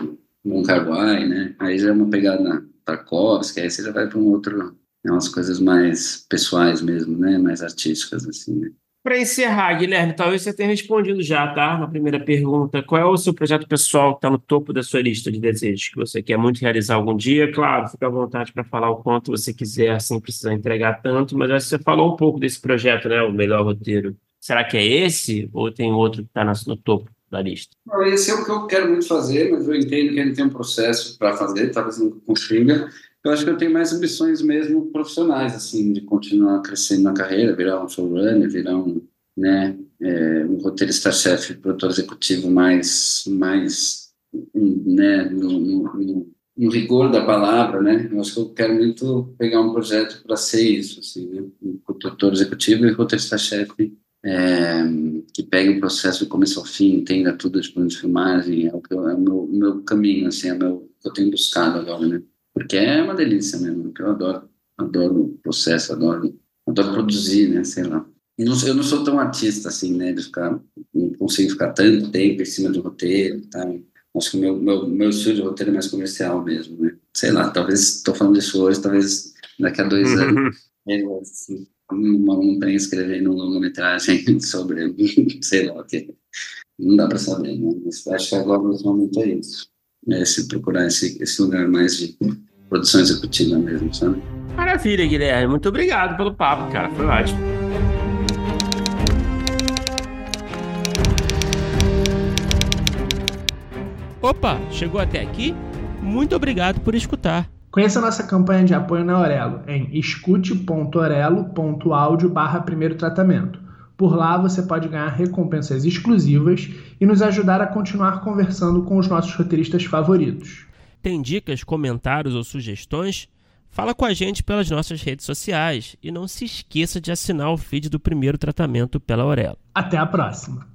Mon né? Aí já é uma pegada Tarkovsky, aí você já vai para um outro, é umas coisas mais pessoais mesmo, né? Mais artísticas assim, né? Para encerrar, Guilherme, talvez você tenha respondido já, tá? Na primeira pergunta. Qual é o seu projeto pessoal que está no topo da sua lista de desejos que você quer muito realizar algum dia? Claro, fica à vontade para falar o quanto você quiser, sem precisar entregar tanto, mas acho que você falou um pouco desse projeto, né? O melhor roteiro Será que é esse ou tem outro que está no topo da lista? Esse é o que eu quero muito fazer, mas eu entendo que ele tem um processo para fazer, talvez não consiga. Eu acho que eu tenho mais ambições mesmo profissionais, assim, de continuar crescendo na carreira, virar um showrunner, virar um, né, é, um roteirista-chefe, produtor executivo mais, mais né, no, no, no, no, rigor da palavra, né? Eu acho que eu quero muito pegar um projeto para ser isso, assim, né? Um produtor executivo e roteirista-chefe é, que pegue o processo do começo ao fim, entenda tudo de plano de filmagem, é o, eu, é o meu, meu, caminho, assim, é o meu, que eu tenho buscado agora, né? Porque é uma delícia mesmo, que eu adoro, adoro o processo, adoro, adoro produzir, né? Sei lá. Eu não, eu não sou tão artista, assim, né? De ficar, não consigo ficar tanto tempo em cima do roteiro, tá? Acho que o meu, meu, meu estilo de roteiro é mais comercial mesmo, né? Sei lá, talvez, estou falando isso hoje, talvez daqui a dois anos, é, assim, uma montanha escrevendo uma longa-metragem sobre, sei lá o que. Não dá para saber, né? Mas acho que agora nesse momento é isso. É se procurar esse, esse lugar mais de produção executiva mesmo, sabe? Maravilha, Guilherme. Muito obrigado pelo papo, cara. Foi ótimo. Opa, chegou até aqui? Muito obrigado por escutar. Conheça nossa campanha de apoio na Orelo em escute.orelo.audio barra primeiro tratamento. Por lá você pode ganhar recompensas exclusivas e nos ajudar a continuar conversando com os nossos roteiristas favoritos. Tem dicas, comentários ou sugestões? Fala com a gente pelas nossas redes sociais e não se esqueça de assinar o feed do primeiro tratamento pela Aurelo. Até a próxima!